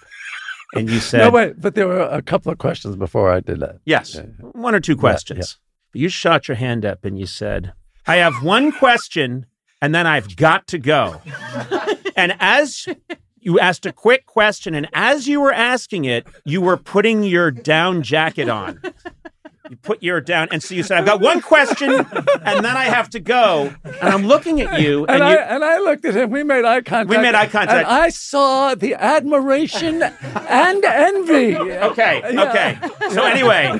S2: and you said,
S1: No, wait, but there were a couple of questions before I did that.
S2: Yes,
S1: Yeah,
S2: one or two questions. But you shot your hand up and you said, I have one question and then I've got to go. and as you asked a quick question, and as you were asking it, you were putting your down jacket on. You put your down, and so you said, I've got one question and then I have to go. And I'm looking at you, and,
S1: And, I
S2: you,
S1: and I looked at him. We made eye contact.
S2: We made eye contact.
S1: And I saw the admiration and envy.
S2: Okay. Okay. So anyway,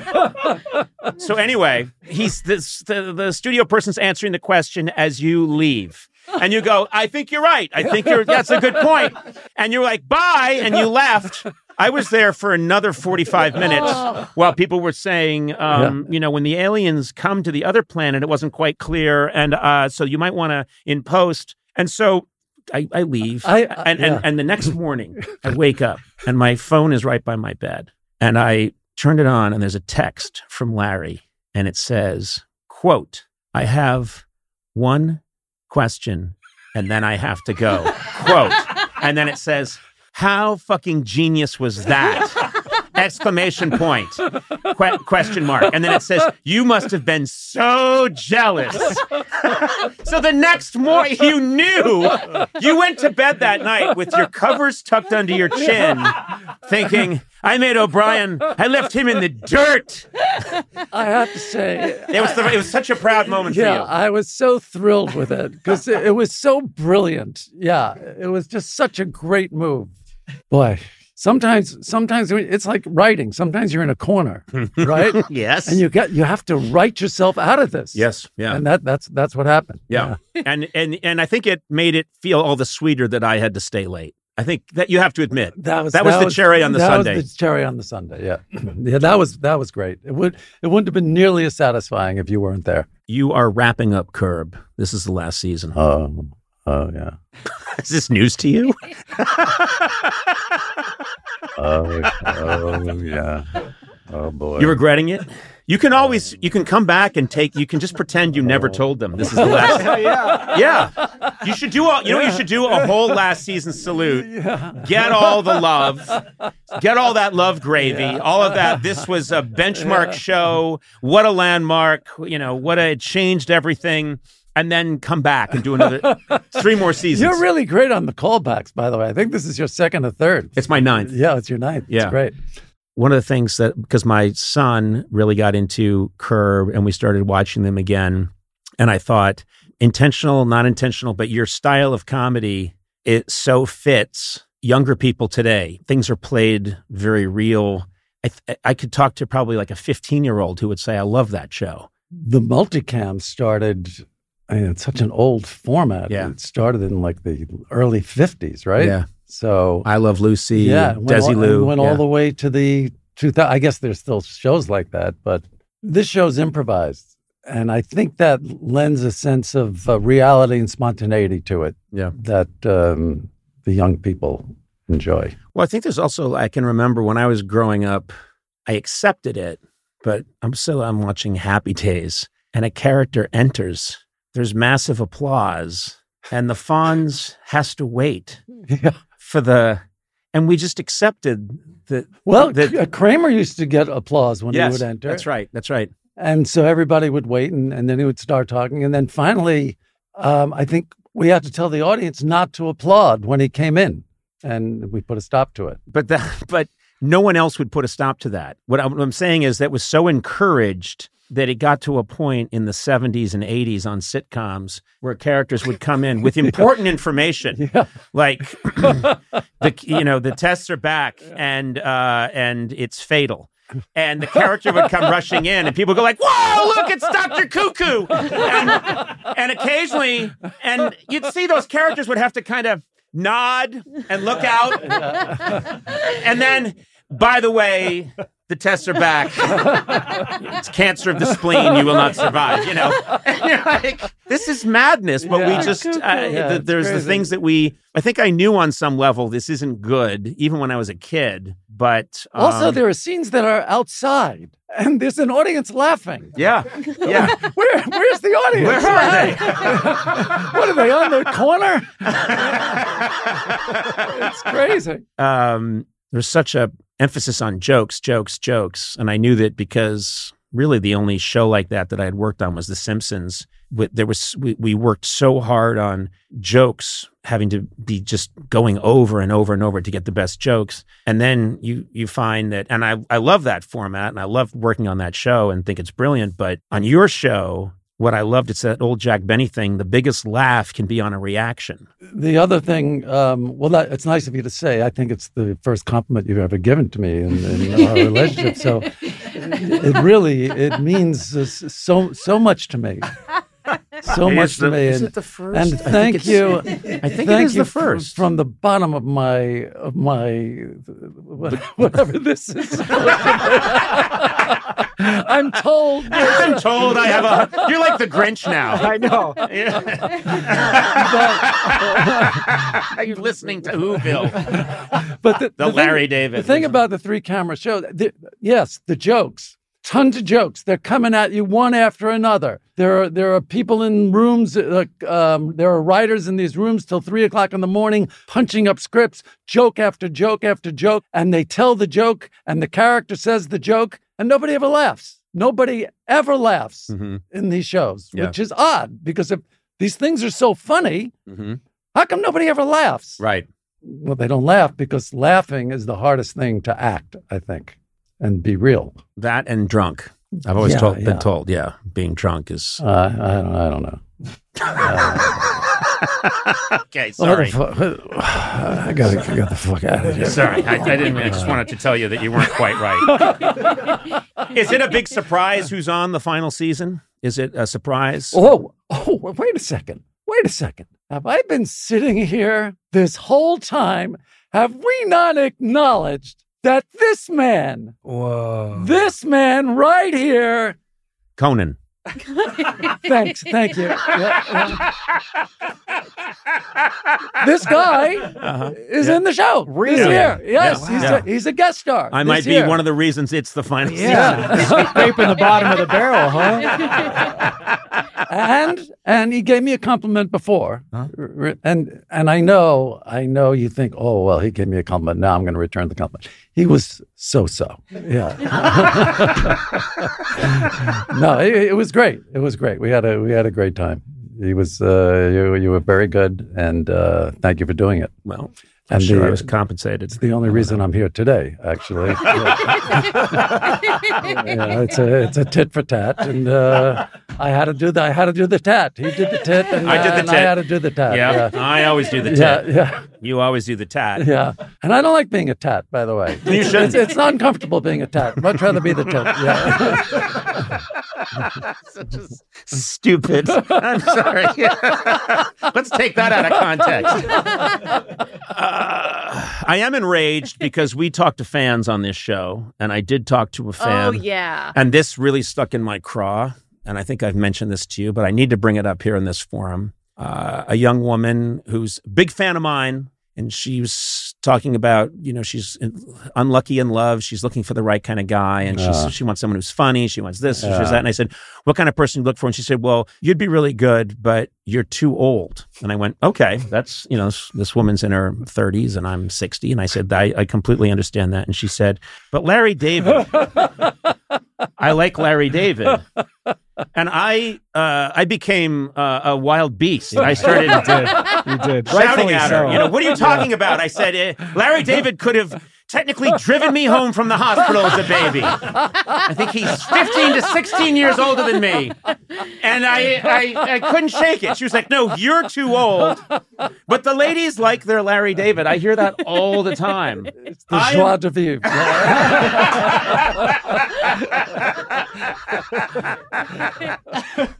S2: so anyway, he's this, the the studio person's answering the question as you leave. *laughs* And you go, I think you're right. I think you're that's a good point. And you're like, bye, and you left. I was there for another 45 minutes while people were saying, um, you know, when the aliens come to the other planet, it wasn't quite clear. And uh, so you might want to in post. And so I, I leave.
S1: I- uh,
S2: and,
S1: yeah.
S2: and, and the next *laughs* morning, I wake up and my phone is right by my bed. And I turned it on and there's a text from Larry and it says, quote, I have one question and then I have to go. quote. And then it says, how fucking genius was that? Exclamation point. Que- question mark. And then it says, you must have been so jealous. so the next morning, you knew you went to bed that night with your covers tucked under your chin, thinking, I made O'Brien, I left him in the dirt.
S1: I have to say,
S2: It was, the, it was such a proud moment
S1: yeah,
S2: for you.
S1: I was so thrilled with it because it, it was so brilliant. Yeah, it was just such a great move. Boy, sometimes, sometimes it's like writing. Sometimes you're in a corner, *laughs* right?
S2: yes.
S1: and you get you have to write yourself out of this.
S2: yes. Yeah.
S1: and that that's that's what happened.
S2: Yeah. *laughs* and and and I think it made it feel all the sweeter that I had to stay late. I think that you have to admit.
S1: That was
S2: That was the cherry on the
S1: that
S2: sundae.
S1: Was the cherry on the Sunday. Yeah, *clears throat* yeah. That was that was great. It would it wouldn't have been nearly as satisfying if you weren't there.
S2: You are wrapping up Curb. This is the last season.
S1: Oh, oh yeah. *laughs*
S2: is this news to you? *laughs*
S1: Oh, oh yeah. Oh boy.
S2: You regretting it? You can oh. always you can come back and take you can just pretend you never oh. told them this is the last. *laughs*
S5: yeah.
S2: yeah. You should do all you know what you should do a whole last season salute. Get all the love. Get all that love gravy. All of that. This was a benchmark show. What a landmark. You know, what a it changed everything. And then come back and do another *laughs* three more seasons.
S1: You're really great on the callbacks, by the way. I think this is your second or third.
S2: it's my ninth.
S1: Yeah, it's your ninth.
S2: Yeah.
S1: It's great.
S2: one of the things that because my son really got into Curb and we started watching them again, and I thought intentional, not intentional, but your style of comedy it so fits younger people today. Things are played very real. I, th- I could talk to probably like a 15 year old who would say, "I love that show."
S1: The multicam started. I mean, it's such an old format.
S2: Yeah.
S1: It started in like the early '50s, right?
S2: Yeah.
S1: So
S2: I love Lucy.
S1: yeah, Desilu. went
S2: yeah.
S1: all the way to the 2000. I guess there's still shows like that, but this show's improvised, and I think that lends a sense of uh, reality and spontaneity to it.
S2: Yeah.
S1: that um, the young people enjoy.
S2: Well, I think there's also I can remember when I was growing up, I accepted it, but I'm still I'm watching Happy Days, and a character enters. There's massive applause, and the Fonz has to wait *laughs*
S1: Yeah.
S2: for the, and we just accepted that.
S1: Well,
S2: that,
S1: Kramer used to get applause when
S2: yes,
S1: he would enter.
S2: that's right. That's right.
S1: And so everybody would wait and, and then he would start talking. And then finally, um, I think we had to tell the audience not to applaud when he came in. And we put a stop to it.
S2: But that, *laughs* but no one else would put a stop to that. What I'm saying is that was so encouraged that it got to a point in the 70s and 80s on sitcoms where characters would come in with *laughs* important information,
S1: Yeah.
S2: like *laughs* the you know the tests are back and uh, and it's fatal. And the *laughs* character would come rushing in, and people go like, "Whoa, look, it's Doctor Cuckoo!" And, and occasionally, and you'd see those characters would have to kind of nod and look out, and then, by the way, the tests are back. *laughs* it's cancer of the spleen. You will not survive. You know, *laughs* and you're like, this is madness. But
S1: Yeah.
S2: we just uh,
S1: Yeah,
S2: the,
S1: it's
S2: there's the things that we. I think I knew on some level this isn't good, even when I was a kid. But
S1: Also,
S2: um,
S1: there are scenes that are outside. and there's an audience laughing.
S2: Yeah, yeah. *laughs*
S1: Where, where's the audience?
S2: Where are they?
S1: what are they on the corner? it's crazy.
S2: um, there's such a emphasis on jokes, jokes, jokes, and I knew that because really the only show like that that I had worked on was The Simpsons. There was we, we worked so hard on jokes, having to be just going over and over and over to get the best jokes, and then you you find that, and I I love that format, and I love working on that show, and think it's brilliant. But on your show. What I loved, it's that old Jack Benny thing. The biggest laugh can be on a reaction.
S1: The other thing, um, well, that, it's nice of you to say. I think it's the first compliment you've ever given to me in, in *laughs* our relationship. So it really it means uh, so so much to me. *laughs* *laughs* So
S2: It
S1: much
S2: is
S1: to me,
S2: is
S1: and,
S2: it the first?
S1: and
S2: I think
S1: thank
S2: it's-
S1: you.
S2: I think it
S1: thank
S2: is
S1: you
S2: the first.
S1: from, from the bottom of my of my *laughs* whatever this is. *laughs* I'm told.
S2: I'm told I have a. You're like the Grinch now.
S6: I know.
S2: Are you listening to Whoville?
S1: but the,
S2: The
S1: thing-
S2: Larry David.
S1: The thing about the three camera show, the, yes, the jokes, tons of jokes. They're coming at you one after another. There are there are people in rooms. Uh, um, there are writers in these rooms till three o'clock in the morning, punching up scripts, joke after joke after joke, and they tell the joke, and the character says the joke, and nobody ever laughs. Nobody ever laughs
S2: Mhm,
S1: in these shows,
S2: Yeah.
S1: which is odd because if these things are so funny,
S2: mhm.
S1: how come nobody ever laughs?
S2: Right.
S1: well, they don't laugh because laughing is the hardest thing to act, I think, and be real.
S2: That and drunk. I've always
S1: Yeah,
S2: told,
S1: yeah.
S2: been told, yeah, being drunk is.
S1: Uh, I don't, I don't know. *laughs*
S2: okay,
S1: What the
S2: sorry.
S1: fu- I gotta get the fuck out of here.
S2: Sorry, I, I didn't. I just wanted to tell you that you weren't quite right. *laughs* Is it a big surprise who's on the final season? Is it a surprise?
S1: Oh, oh, wait a second. Wait a second. Have I been sitting here this whole time? Have we not acknowledged that this man,
S5: Whoa.
S1: this man right here,
S2: Conan.
S1: thanks, thank you. Yeah, yeah. This guy
S2: Uh-huh.
S1: is in the show. Really? He's
S2: Yeah.
S1: here. Yes,
S2: Yeah.
S1: he's,
S2: Yeah.
S1: A, he's a guest star.
S2: I
S1: this
S2: might be one of the reasons it's the final
S1: Yeah.
S2: season. *laughs*
S6: Scraping the bottom of the barrel, huh? *laughs*
S1: and and he gave me a compliment before,
S2: Huh?
S1: R- r- and and I know I know you think, oh well, he gave me a compliment. Now I'm going to return the compliment. He was so so, yeah. *laughs* no, it, it was great. It was great. We had a we had a great time. He was uh, you you were very good, and uh, thank you for doing it.
S2: Well,
S1: And
S2: sure
S1: the-
S2: I was compensated.
S1: It's the only reason I'm here today, actually. *laughs* Yeah, it's a it's a tit for tat, and uh, I had to do the I had to do the tat. He did the tit, and,
S2: I did the
S1: uh, and I had to do the tat.
S2: Yeah,
S1: yeah.
S2: I always do the tit.
S1: Yeah, yeah,
S2: You always do the tat.
S1: yeah. And I don't like being a tat, by the way.
S2: You
S1: It's,
S2: shouldn't.
S1: it's, it's not uncomfortable being a tat. I'd much rather be the tit. Yeah. *laughs*
S2: Such a s- stupid. I'm sorry. *laughs* Let's take that out of context. Uh, I am enraged because we talked to fans on this show, and I did talk to a fan.
S4: Oh yeah.
S2: And this really stuck in my craw. And I think I've mentioned this to you, but I need to bring it up here in this forum. Uh, a young woman who's a big fan of mine, and she was talking about, you know, she's unlucky in love. She's looking for the right kind of guy, and she's, she wants someone who's funny. She wants this, she wants that. And I said, "What kind of person you look for?" And she said, "Well, you'd be really good, but you're too old." And I went, "Okay, that's you know, this, this woman's in her 30s, and I'm 60." And I said, I, "I completely understand that." And she said, "But Larry David." *laughs* I like Larry David. And I uh, I became uh, a wild beast. I started
S6: You did.
S2: shouting
S6: Rightfully
S2: at
S6: so.
S2: her. You know, what are you talking about? I said, eh, Larry David could have technically driven me home from the hospital as a baby. I think he's 15 to 16 years older than me. And I, I, I couldn't shake it. She was like, no, you're too old. But the ladies like their Larry David. I hear that all the time. It's The
S1: joie de vivre. *laughs*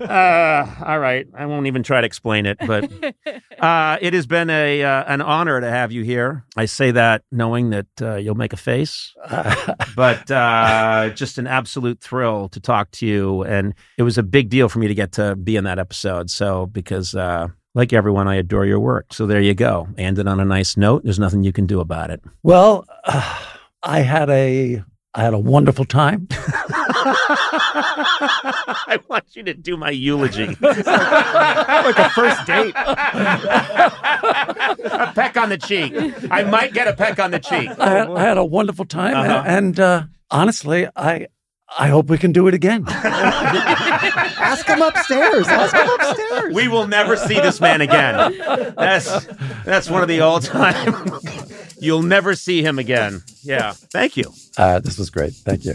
S2: uh, all right, I won't even try to explain it, but *laughs* uh, it has been a uh, an honor to have you here. I say that knowing that uh, you'll make a face, *laughs* but uh, just an absolute thrill to talk to you, and it was a big deal for me to get to be in that episode. So because. Uh, like everyone, I adore your work. So there you go. Ended on a nice note. There's nothing you can do about it.
S1: Well, uh, I had a I had a wonderful time. *laughs* *laughs*
S2: I want you to do my eulogy. *laughs*
S6: like a first date.
S2: a peck on the cheek. I might get a peck on the cheek.
S1: I had, I had a wonderful time, and-
S2: Uh-huh.
S1: and, uh, honestly, I I hope we can do it again. *laughs*
S5: Ask him upstairs. Ask him upstairs.
S2: We will never see this man again. That's that's one of the all time. You'll never see him again. Yeah. Thank you.
S1: Uh, this was great. Thank you.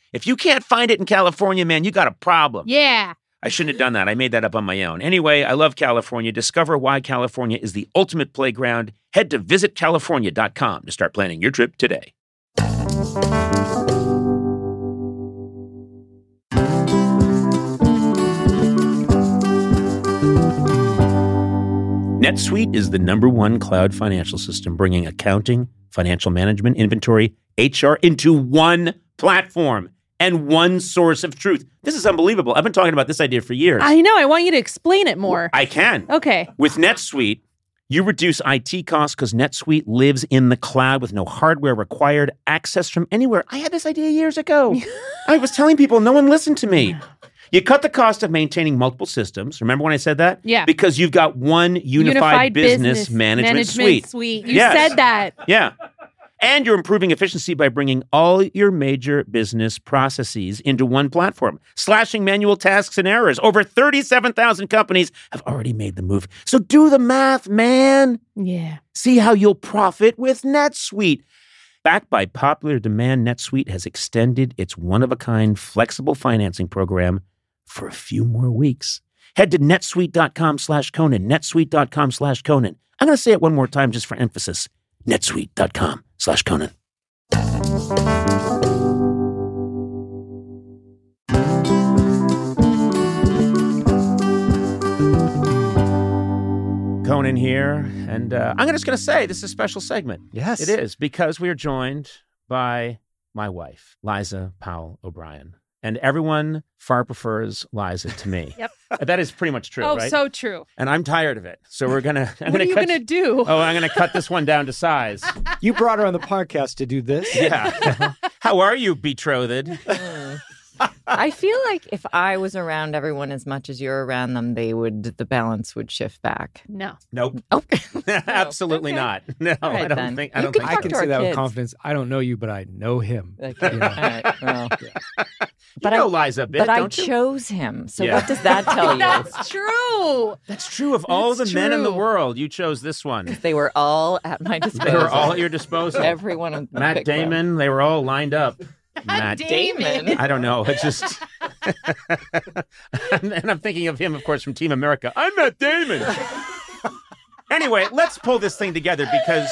S2: if you can't find it in California, man, you got a problem.
S4: yeah.
S2: I shouldn't have done that. I made that up on my own. Anyway, I love California. Discover why California is the ultimate playground. Head to visitcalifornia.com to start planning your trip today. NetSuite is the number one cloud financial system bringing accounting, financial management, inventory, HR into one platform and one source of truth. This is unbelievable. I've been talking about this idea for years.
S4: I know. I want you to explain it more.
S2: I can.
S4: okay.
S2: With NetSuite, you reduce IT costs because NetSuite lives in the cloud with no hardware required, access from anywhere. I had this idea years ago. *laughs* I was telling people, no one listened to me. You cut the cost of maintaining multiple systems. Remember when I said that?
S4: Yeah.
S2: Because you've got one unified, business, management, suite.
S4: You
S2: Yes.
S4: said that.
S2: Yeah. And you're improving efficiency by bringing all your major business processes into one platform, slashing manual tasks and errors. Over 37,000 companies have already made the move. So do the math, man.
S4: Yeah.
S2: See how you'll profit with NetSuite. Backed by popular demand, NetSuite has extended its one of a kind flexible financing program for a few more weeks. Head to netsuite.com slash Conan, netsuite.com slash Conan. I'm going to say it one more time just for emphasis netsuite.com slash Conan. Conan here, and uh, I'm just going to say this is a special segment.
S5: Yes.
S2: It is because we are joined by my wife, Liza Powel O'Brien. And everyone far prefers Liza to me. *laughs*
S4: Yep.
S2: That is pretty much true,
S4: oh,
S2: right?
S4: so true.
S2: and I'm tired of it. So we're gonna. I'm
S4: what
S2: gonna
S4: are you
S2: cut,
S4: gonna do?
S2: Oh, I'm gonna cut this one down to size.
S5: You brought her on the podcast to do this.
S2: Yeah. *laughs* How are you, betrothed? *laughs*
S7: I feel like if I was around everyone as much as you're around them, they would the balance would shift back.
S4: No.
S2: Nope. *laughs*
S7: Oh, *laughs*
S2: Absolutely
S7: Okay.
S2: not. *laughs* No,
S7: All right,
S2: I don't
S7: then.
S2: think. I
S7: You
S2: don't
S7: can
S2: think.
S5: I can say
S7: our
S5: that with confidence. I don't know you, but I know him.
S7: Okay.
S5: You know.
S7: All right. Well,
S2: But
S7: I-
S2: you know Liza a bit,
S7: but I
S2: don't you?
S7: chose him. So
S2: Yeah.
S7: what does that tell you?
S4: That's true.
S2: That's true. Of all
S4: That's
S2: the men in the world, you chose this one.
S7: They were all at my disposal.
S2: They were all at your disposal.
S7: Every one of them.
S2: Matt
S7: picked them.
S2: Damon, they were all lined up. Matt
S7: Damon.
S2: I don't know. It's just. *laughs* and I'm thinking of him, of course, from Team America. I'm Matt Damon. *laughs* anyway, let's pull this thing together because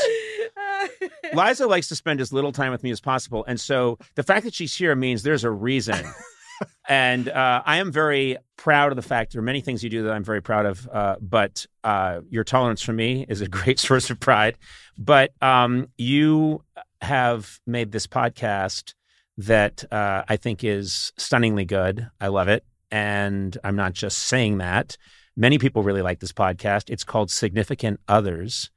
S2: Liza likes to spend as little time with me as possible. And so the fact that she's here means there's a reason. *laughs* and uh, I am very proud of the fact there are many things you do that I'm very proud of. Uh, but uh, your tolerance for me is a great source of pride. But um, you have made this podcast that uh, I think is stunningly good. I love it. And I'm not just saying that. Many people really like this podcast. It's called Significant Others.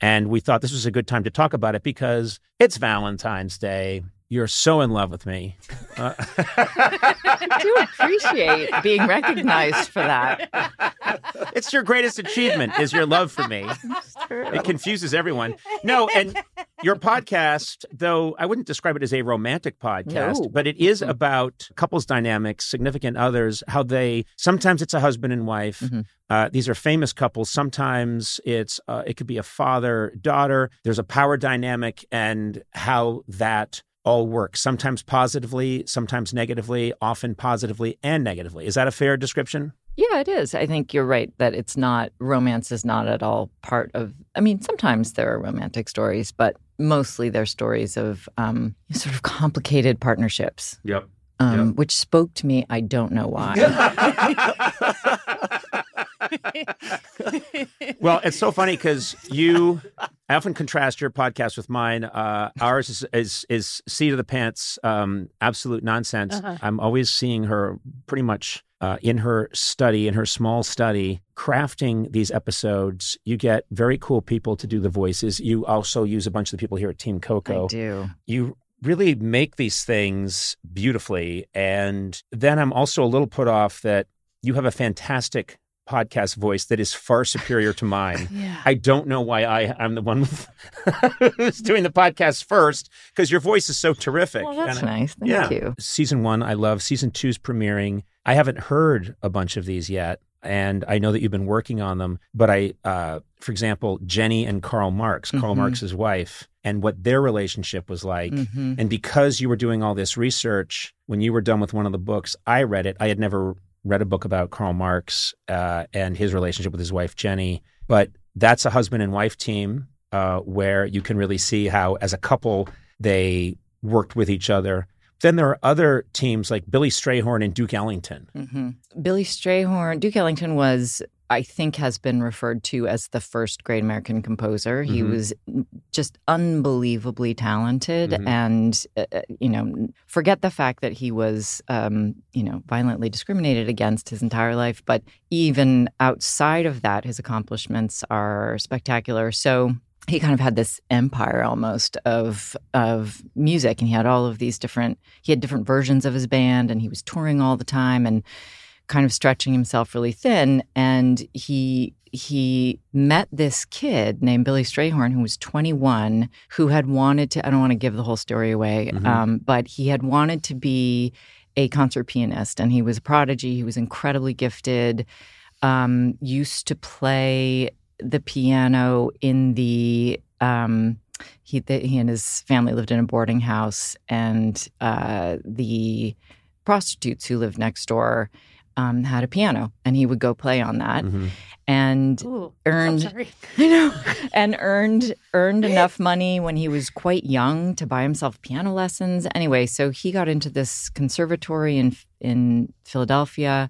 S2: And we thought this was a good time to talk about it because it's Valentine's Day. you're so in love with me. Uh,
S7: I do appreciate being recognized for that.
S2: it's your greatest achievement is your love for me. It confuses everyone. No, and your podcast, though I wouldn't describe it as a romantic podcast,
S7: No.
S2: but it is about couples dynamics, significant others, how they sometimes it's a husband and wife.
S7: Mhm.
S2: Uh, these are famous couples. Sometimes it's uh, it could be a father daughter. There's a power dynamic and how that all works. Sometimes positively, sometimes negatively, often positively and negatively. Is that a fair description?
S7: Yeah, it is. I think you're right that it's not romance is not at all part of. I mean, sometimes there are romantic stories, but mostly they're stories of um, sort of complicated partnerships,
S2: Yep.
S7: um, which spoke to me. I don't know why. *laughs* *laughs* *laughs*
S2: well, it's so funny because you. I often contrast your podcast with mine. Uh, ours is, is is seat of the pants, um, absolute nonsense.
S4: Uh-huh.
S2: I'm always seeing her pretty much uh, in her study, in her small study, crafting these episodes. You get very cool people to do the voices. You also use a bunch of the people here at Team Coco.
S7: I do.
S2: You really make these things beautifully, and then I'm also a little put off that you have a fantastic podcast voice that is far superior to mine. *laughs*
S4: Yeah.
S2: I don't know why I, I'm the one with, *laughs* who's doing the podcast first because your voice is so terrific.
S7: Well, that's
S2: I-
S7: nice. Thank
S2: yeah.
S7: you.
S2: Season one, I love. Season two's premiering. I haven't heard a bunch of these yet. And I know that you've been working on them, but I, uh, for example, Jenny and Karl Marx, Karl
S7: Mhm.
S2: Marx's wife, and what their relationship was like.
S7: Mhm.
S2: And because you were doing all this research, when you were done with one of the books, I read it. I had never read a book about Karl Marx uh, and his relationship with his wife, Jenny. But that's a husband and wife team uh, where you can really see how, as a couple, they worked with each other. Then there are other teams like Billy Strayhorn and Duke Ellington.
S7: hmm Billy Strayhorn, Duke Ellington was, I think, has been referred to as the first great American composer. He
S2: Mhm.
S7: was just unbelievably talented,
S2: Mhm.
S7: and uh, uh, you know, forget the fact that he was, um, you know, violently discriminated against his entire life. But even outside of that, his accomplishments are spectacular. So he kind of had this empire almost of of music and he had all of these different he had different versions of his band and he was touring all the time and kind of stretching himself really thin and he he met this kid named Billy Strayhorn who was 21 who had wanted to I don't want to give the whole story away
S2: Mhm.
S7: um, but he had wanted to be a concert pianist and he was a prodigy he was incredibly gifted um, used to play the piano in the um, he the, he and his family lived in a boarding house, and uh, the prostitutes who lived next door um, had a piano, and he would go play on that,
S2: Mhm.
S7: and
S4: Ooh,
S7: earned
S4: I'm. *laughs*
S7: I know. And earned earned enough money when he was quite young to buy himself piano lessons. Anyway, so he got into this conservatory in in Philadelphia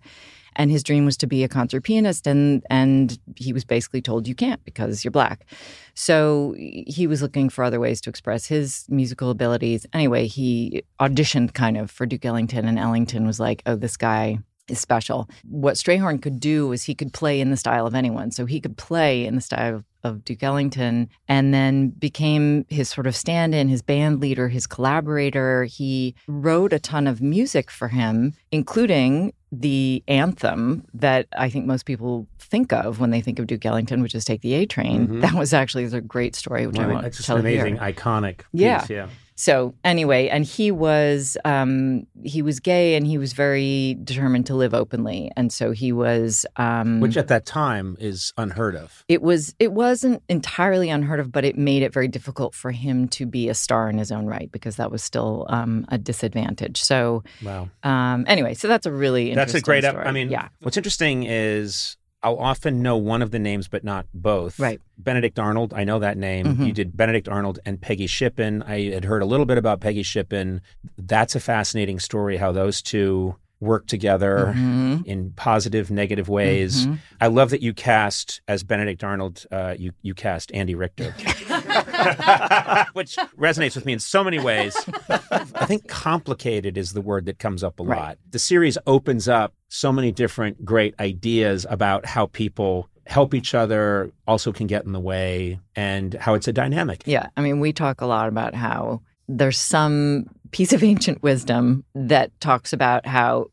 S7: and his dream was to be a concert pianist and and he was basically told you can't because you're black. So he was looking for other ways to express his musical abilities. Anyway, he auditioned kind of for Duke Ellington and Ellington was like, "Oh, this guy is special. What Strayhorn could do is he could play in the style of anyone. So he could play in the style of Duke Ellington and then became his sort of stand in, his band leader, his collaborator. He wrote a ton of music for him, including the anthem that I think most people think of when they think of Duke Ellington, which is Take the A Train.
S2: Mhm.
S7: That was actually a great story, which I
S2: Right,
S7: won't
S2: That's just
S7: tell
S2: an amazing, iconic piece.
S7: Yeah.
S2: yeah.
S7: So anyway, and he was um, he was gay and he was very determined to live openly, and so he was. Um,
S2: Which at that time is unheard of.
S7: it was it wasn't entirely unheard of, but it made it very difficult for him to be a star in his own right because that was still um, a disadvantage. So
S2: Wow.
S7: um, anyway, so that's a really
S2: That's a great.
S7: Story.
S2: I mean,
S7: yeah,
S2: what's interesting is I'll often know one of the names, but not both.
S7: Right.
S2: Benedict Arnold, I know that name.
S7: Mhm.
S2: You did Benedict Arnold and Peggy Shippen. I had heard a little bit about Peggy Shippen. That's a fascinating story. How those two work together.
S7: Mhm.
S2: In positive, negative ways.
S7: Mhm.
S2: I love that you cast as Benedict Arnold. Uh, you you cast Andy Richter, *laughs* *laughs* which resonates with me in so many ways. I think complicated is the word that comes up a
S7: Right.
S2: lot. The series opens up so many different great ideas about how people help each other, also can get in the way, and how it's a dynamic.
S7: Yeah, I mean, we talk a lot about how there's some piece of ancient wisdom that talks about how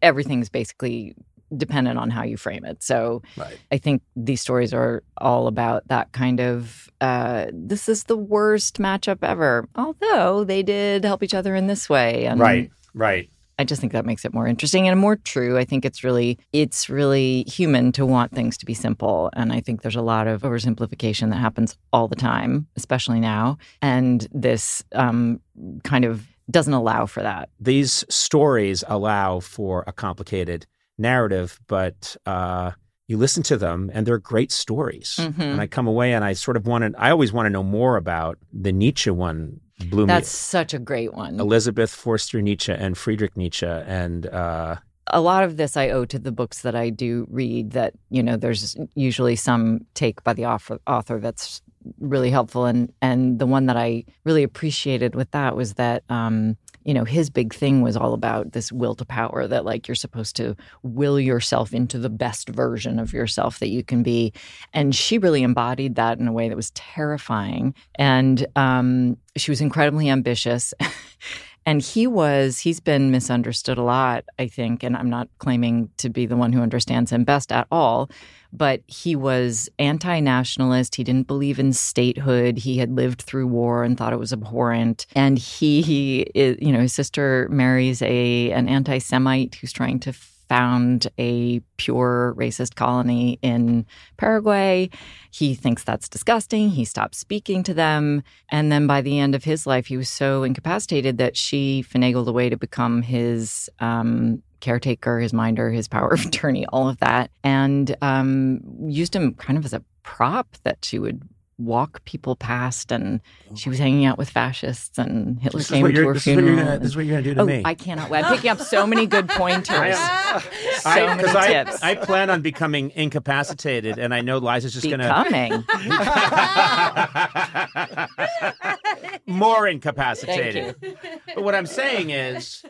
S7: everything's basically dependent on how you frame it. So
S1: Right.
S7: I think these stories are all about that kind of uh, this is the worst matchup ever. Although they did help each other in this way, and
S2: Right, right.
S7: I just think that makes it more interesting and more true. I think it's really it's really human to want things to be simple, and I think there's a lot of oversimplification that happens all the time, especially now. And this um, kind of doesn't allow for that.
S2: These stories allow for a complicated narrative, but uh, you listen to them and they're great stories.
S7: Mhm.
S2: And I come away and I sort of want to, I always want to know more about the Nietzsche one, blew
S7: That's
S2: me.
S7: such a great one.
S2: Elizabeth Forster Nietzsche and Friedrich Nietzsche. And uh,
S7: a lot of this I owe to the books that I do read. That you know, there's usually some take by the author, author that's really helpful, and and the one that I really appreciated with that was that um, you know his big thing was all about this will to power. That like you're supposed to will yourself into the best version of yourself that you can be, and she really embodied that in a way that was terrifying. And um, she was incredibly ambitious. *laughs* And he was, he's been misunderstood a lot, I think. And I'm not claiming to be the one who understands him best at all, but he was anti nationalist. He didn't believe in statehood. He had lived through war and thought it was abhorrent. And he, he you know, his sister marries a an anti Semite who's trying to found a pure racist colony in Paraguay. He thinks that's disgusting. He stops speaking to them. And then by the end of his life, he was so incapacitated that she finagled a way to become his um, caretaker, his minder, his power of attorney, all of that, and um, used him kind of as a prop that she would walk people past and oh. she was hanging out with fascists and Hitler
S2: this,
S7: came to
S2: you're,
S7: her
S2: this, is what
S7: funeral.
S2: you're gonna,
S7: and-
S2: this is what you're going to do to
S7: oh,
S2: me.
S7: I cannot wait. I'm picking up so many good *laughs* pointers.
S2: I
S7: so
S2: I,
S7: many
S2: 'cause I,
S7: tips.
S2: I plan on becoming incapacitated, and I know Liza's just going to
S7: Becoming. *laughs* *laughs*
S2: more incapacitated.
S7: Thank
S2: But what I'm saying is,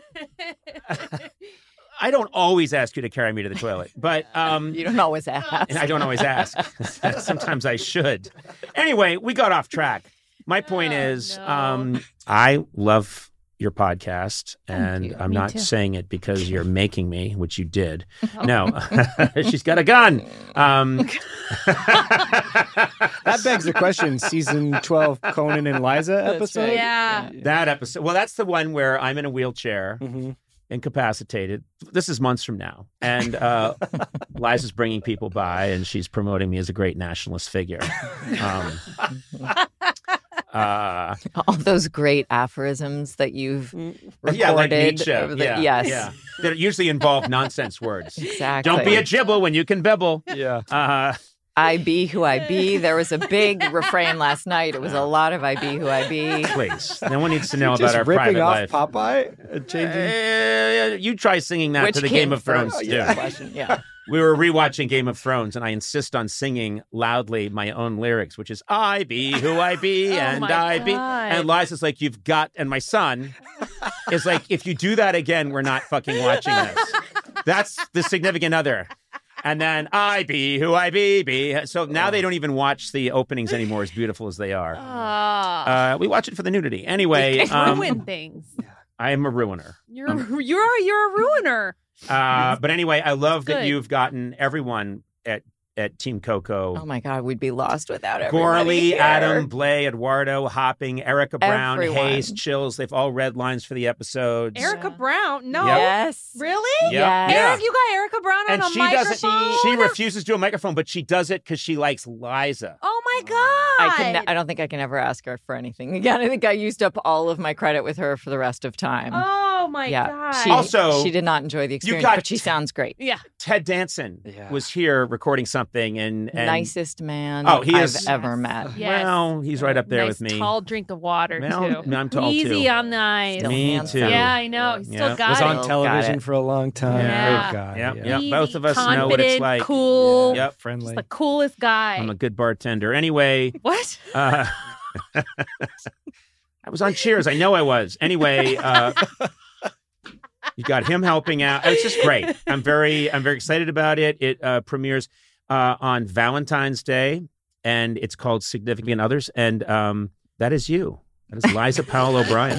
S2: I don't always ask you to carry me to the toilet, *laughs* but um,
S7: You don't always ask.
S2: and I don't always ask. *laughs* Sometimes I should. Anyway, we got off track. My point
S4: Oh,
S2: is,
S4: no.
S2: um, I love your podcast, and
S7: you.
S2: I'm
S4: Me
S2: not
S4: too.
S2: saying it because you're *laughs* making me, which you did.
S4: Oh.
S2: No, she's got a gun. Um,
S5: That begs the question: season twelve, Conan and Liza episode.
S7: right.
S4: Yeah.
S2: that episode. Well, that's the one where I'm in a wheelchair.
S5: Mhm.
S2: Incapacitated. This is months from now. And uh, *laughs* Liza's bringing people by and she's promoting me as a great nationalist figure. Um, *laughs* uh,
S7: All those great aphorisms that you've recorded.
S2: yeah, like Nietzsche.
S7: over the-
S2: yeah,
S7: yes.
S2: yeah. That usually involve nonsense words. *laughs*
S7: Exactly.
S2: Don't be a gibble when you can bibble.
S5: Yeah.
S2: Uh,
S7: I be who I be. There was a big refrain last night. It was a lot of I be who I be.
S2: please. No one needs to know
S5: Just
S2: about our
S5: ripping
S2: private
S5: off
S2: life.
S5: Popeye, and changing.
S2: Uh, you try singing that
S7: Which
S2: to the
S7: came
S2: Game of Thrones,
S7: first?
S2: too.
S7: Question. Yeah. *laughs*
S2: We were rewatching Game of Thrones, and I insist on singing loudly my own lyrics, which is "I be who I be, *laughs*
S4: Oh
S2: and
S4: my
S2: I be." And Liza's like, "You've got," and my son is like, "If you do that again, we're not fucking watching this." *laughs* That's the significant other. And then I be who I be, be. So now they don't even watch the openings *laughs* anymore, as beautiful as they are.
S4: Ah.
S2: Uh, we watch it for the nudity. Anyway, um,
S4: ruin things.
S2: I am a ruiner.
S4: You're you're you're a ruiner.
S2: Uh, but anyway, I love that you've gotten everyone at at Team Coco.
S7: Oh my God, we'd be lost without everybody.
S2: Gorley,
S7: here.
S2: Adam, Blay, Eduardo, Hopping, Erica Brown,
S7: Everyone.
S2: Hayes, Chills. They've all read lines for the episodes.
S4: Erica
S7: Yeah.
S4: Brown. No.
S2: Yep.
S7: Yes.
S4: Really?
S2: Yep.
S7: Yes.
S2: Yeah.
S4: Eric, you got Erica Brown on
S2: and
S4: a
S2: she
S4: microphone.
S2: doesn't. She refuses to do a microphone, but she does it because she likes Liza.
S4: Oh my god!
S7: I can. I don't think I can ever ask her for anything again. *laughs* I think I used up all of my credit with her for the rest of time.
S4: Oh my
S7: yeah.
S4: god!
S7: She,
S2: Also,
S7: she did not enjoy the experience,
S2: got
S7: but she sounds great.
S4: yeah.
S2: Ted Danson
S5: Yeah.
S2: was here recording something, and, and
S7: Nicest man
S2: Oh, he
S7: I've
S2: is-
S7: ever met.
S4: Yes.
S2: well, he's right up there
S4: nice
S2: with me.
S4: Tall drink of water
S2: Well,
S4: too.
S2: I'm tall,
S4: Easy
S2: too.
S4: on the eyes.
S7: Still
S2: Me
S7: handsome.
S2: too.
S4: Yeah, I know. He still
S2: Yeah.
S4: got
S5: was
S4: it.
S5: on television for a long time.
S4: Yeah.
S5: Great guy.
S2: Yep,
S5: yeah.
S2: yep.
S4: Easy,
S2: both of us know what it's like.
S4: Cool.
S2: Yep.
S5: Friendly.
S4: Just the coolest guy.
S2: I'm a good bartender. Anyway, *laughs*
S4: what?
S2: uh, *laughs* I was on Cheers. I know I was. Anyway, uh, *laughs* you got him helping out. It's just great. I'm very, I'm very excited about it. It uh, premieres uh, on Valentine's Day, and it's called Significant Others, and um, that is you. That is Liza Powel O'Brien.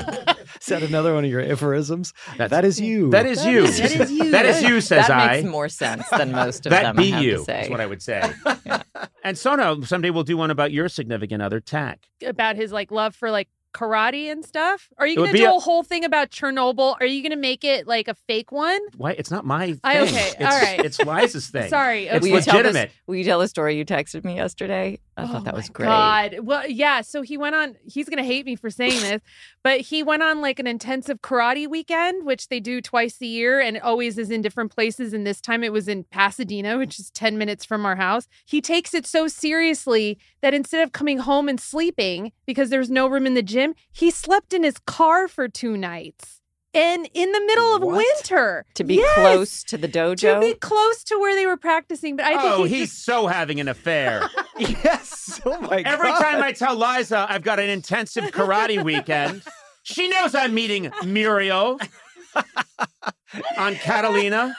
S5: Is that another one of your aphorisms? that is you.
S2: That is you.
S4: That is you.
S2: That is you, says
S7: that
S2: I.
S7: makes more sense than most of
S2: that
S7: them.
S2: be
S7: I have
S2: you
S7: to say.
S2: is what I would say. *laughs* And Sona, someday we'll do one about your significant other, Tack.
S4: about his like love for like karate and stuff. Are you gonna do
S2: a-
S4: a, whole thing about Chernobyl? Are you gonna make it like a fake one?
S2: Why? It's not my thing.
S4: I- okay, *laughs*
S2: It's,
S4: all right.
S2: It's Liza's thing. *laughs*
S4: Sorry.
S2: It's
S7: will, you tell
S2: legitimate.
S7: this, will you tell the story you texted me yesterday? I
S4: Oh
S7: thought that was great.
S4: God. Well, yeah. So he went on. He's gonna hate me for saying this, but he went on like an intensive karate weekend, which they do twice a year, and always is in different places. And this time it was in Pasadena, which is ten minutes from our house. He takes it so seriously that instead of coming home and sleeping because there's no room in the gym, he slept in his car for two nights. And in the middle of
S5: What?
S4: winter
S7: To be
S4: Yes!
S7: close to the dojo.
S4: to be close to where they were practicing. But I think
S2: oh,
S4: he
S2: he's
S4: just
S2: so having an affair. *laughs*
S5: yes. Oh my
S2: Every
S5: god.
S2: time I tell Liza I've got an intensive karate weekend, she knows I'm meeting Muriel *laughs* on Catalina.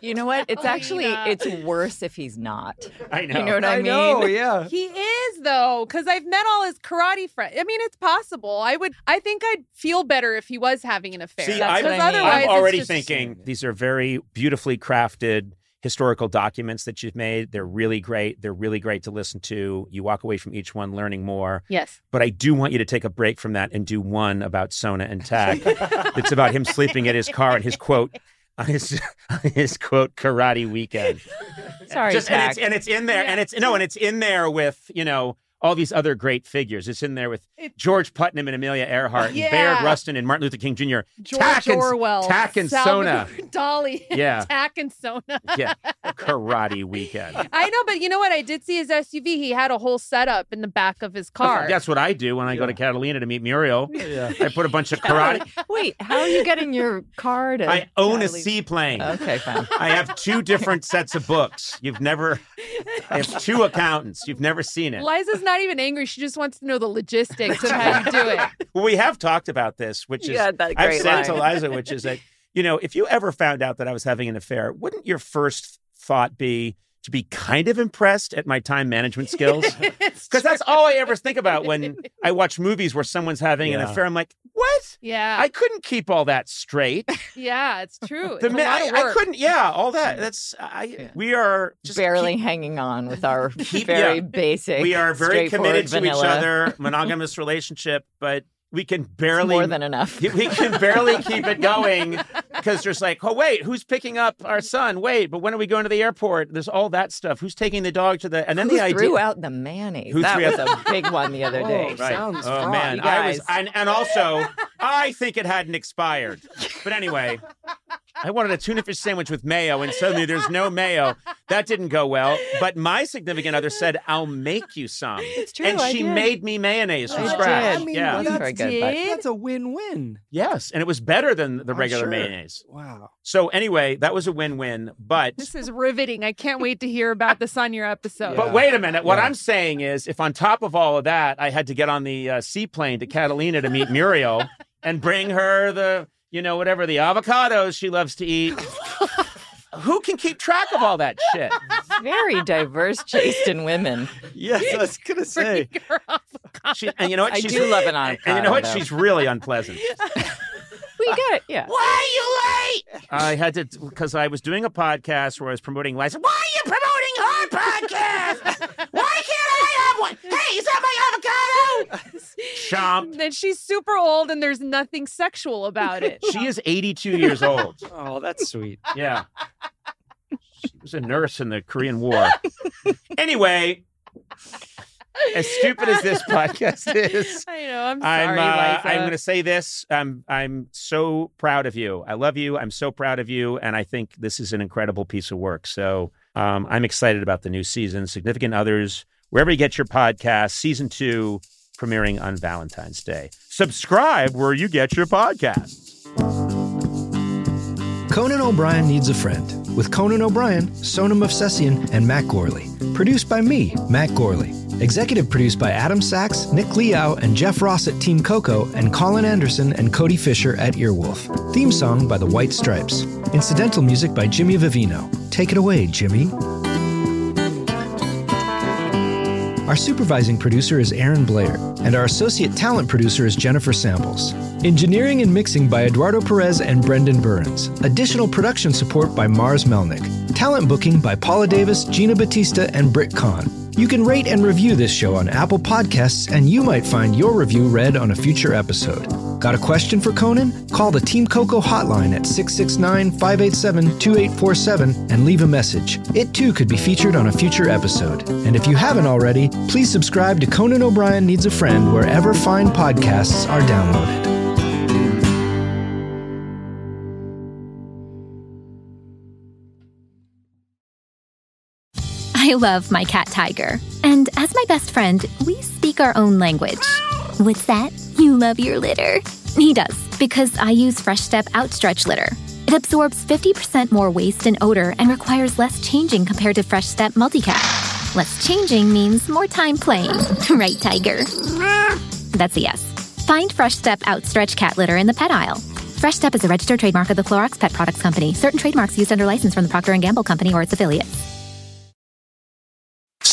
S7: you know what? It's actually
S4: Alina.
S7: it's worse if he's not.
S2: I know.
S7: You know what I,
S5: I
S7: mean?
S5: know. Yeah. *laughs*
S4: He is though, because I've met all his karate friends. I mean, it's possible. I would. I think I'd feel better if he was having an affair.
S2: See,
S7: That's
S2: I'm,
S7: what I mean.
S4: otherwise
S2: I'm already
S4: just-
S2: thinking these are very beautifully crafted historical documents that you've made. They're really great. They're really great to listen to. You walk away from each one learning more.
S4: Yes.
S2: But I do want you to take a break from that and do one about Sona and Tack. *laughs* it's about him sleeping at his car and his quote on his *laughs* on his quote karate weekend.
S7: Sorry,
S2: Just and it's and it's in there and it's no and it's in there with you know all these other great figures. It's in there with
S4: It-
S2: George Putnam and Amelia Earhart and
S4: Yeah.
S2: Bayard Rustin and Martin Luther King Jr.
S4: George
S2: Tack and-
S4: Orwell,
S2: Tack and Sona.
S4: Dolly, *laughs*
S2: Yeah.
S4: Tack and Sona. *laughs*
S2: Yeah, karate weekend.
S4: I know, but you know what? I did see his SUV. He had a whole setup in the back of his car.
S2: That's what I do when I go to Catalina to meet Muriel.
S5: Yeah.
S2: I put a bunch of karate. *laughs*
S7: Wait, how are you getting your car to
S2: I own a seaplane.
S7: Okay, fine.
S2: I have two different sets of books. You've never. I have two accountants. You've never seen it.
S4: Liza's not even angry. She just wants to know the logistics of how you do it.
S2: Well, *laughs* we have talked about this, which is
S7: had that
S2: I've
S7: great
S2: said it to
S7: line.
S2: Liza, which is that you know if you ever found out that I was having an affair, wouldn't your first thought be to be kind of impressed at my time management skills? *laughs* Because that's all I ever think about when I watch movies where someone's having an affair. I'm like, what?
S4: Yeah,
S2: I couldn't keep all that straight. *laughs*
S4: yeah, it's true.
S2: The
S4: It's a lot
S2: I,
S4: of
S2: I
S4: work.
S2: couldn't. Yeah, all that. That's I. We are just
S7: Barely
S2: keep-
S7: hanging on with our *laughs*
S2: Keep-
S7: very
S2: yeah.
S7: basic.
S2: we are very committed to
S7: straightforward
S2: each other, monogamous relationship, but we can
S7: It's
S2: barely
S7: more than enough. *laughs*
S2: we can barely keep it *laughs* going because there's like, oh wait, who's picking up our son? Wait, but when are we going to the airport? There's all that stuff. Who's taking the dog to the? And then
S7: Who
S2: the idea.
S7: threw out the mayonnaise?
S2: Who
S7: that
S2: threw
S7: was
S2: out
S7: a big one the other *laughs*
S5: Oh,
S7: day.
S5: right.
S2: Right.
S5: Sounds
S2: oh
S5: fraught,
S2: man,
S7: you
S2: I was, and, and also, I think it hadn't expired. But anyway, I wanted a tuna fish sandwich with mayo, and suddenly there's no mayo. That didn't go well. But my significant other said, "I'll make you some,"
S7: It's true.
S2: and
S7: I
S2: she
S7: did.
S2: made me mayonnaise from
S7: I
S2: scratch.
S7: did.
S5: I mean,
S2: yeah,
S7: Wasn't very good, but-
S5: That's a win-win.
S2: yes, and it was better than the
S5: I'm
S2: regular
S5: sure.
S2: mayonnaise.
S5: Wow.
S2: So anyway, that was a win-win. But
S4: This is riveting. I can't wait to hear about this on your episode.
S2: But wait a minute. What
S5: Yeah.
S2: I'm saying is, if on top of all of that, I had to get on the uh, seaplane to Catalina to meet Muriel and bring her the, you know, whatever the avocados she loves to eat. *laughs* Who can keep track of all that shit?
S7: Very diverse taste in women.
S5: Yes, I was gonna say.
S4: Bring her.
S2: She, and you know what?
S7: I
S2: She's,
S7: do love an
S2: And you know what?
S7: though.
S2: She's really unpleasant. *laughs*
S7: We get it. Yeah.
S2: Why are you late? I had to because I was doing a podcast where I was promoting Liza's. Why are you promoting her podcast? *laughs* Why can't I have one? Hey, is that my avocado? *laughs* Chomp.
S4: Then she's super old and there's nothing sexual about it.
S2: She is 82 years old. *laughs*
S5: Oh, that's sweet.
S2: Yeah. She was a nurse in the Korean War. Anyway, as stupid as this podcast is, *laughs*
S4: I know. I'm
S2: I'm
S4: sorry,
S2: uh,
S4: Liza.
S2: I'm going to say this. I'm I'm so proud of you. I love you. I'm so proud of you, and I think this is an incredible piece of work. So um, I'm excited about the new season. Significant Others, wherever you get your podcast, season two premiering on Valentine's Day. Subscribe where you get your podcasts.
S8: Conan O'Brien Needs a Friend with Conan O'Brien, Sona Movsesian, and Matt Gorley. Produced by me, Matt Gorley. Executive produced by Adam Sachs, Nick Liao, and Jeff Ross at Team Coco, and Colin Anderson and Cody Fisher at Earwolf. Theme song by The White Stripes. Incidental music by Jimmy Vivino. Take it away, Jimmy. Our supervising producer is Aaron Blair. and our associate talent producer is Jennifer Samples. Engineering and mixing by Eduardo Perez and Brendan Burns. Additional production support by Mars Melnick. Talent booking by Paula Davis, Gina Batista, and Britt Kahn. You can rate and review this show on Apple Podcasts, and you might find your review read on a future episode. Got a question for Conan? Call the Team Coco hotline at 669 587 2847 and leave a message. It too could be featured on a future episode. And if you haven't already, please subscribe to Conan O'Brien Needs a Friend wherever fine podcasts are downloaded.
S9: I love my cat Tiger. And as my best friend, we speak our own language. What's that? You love your litter. He does, because I use Fresh Step Outstretch Litter. It absorbs 50% more waste and odor and requires less changing compared to Fresh Step Multicat. Less changing means more time playing. *laughs* right, Tiger? That's a yes. Find Fresh Step Outstretch Cat Litter in the pet aisle. Fresh Step is a registered trademark of the Clorox Pet Products Company. Certain trademarks used under license from the Procter & Gamble Company or its affiliates.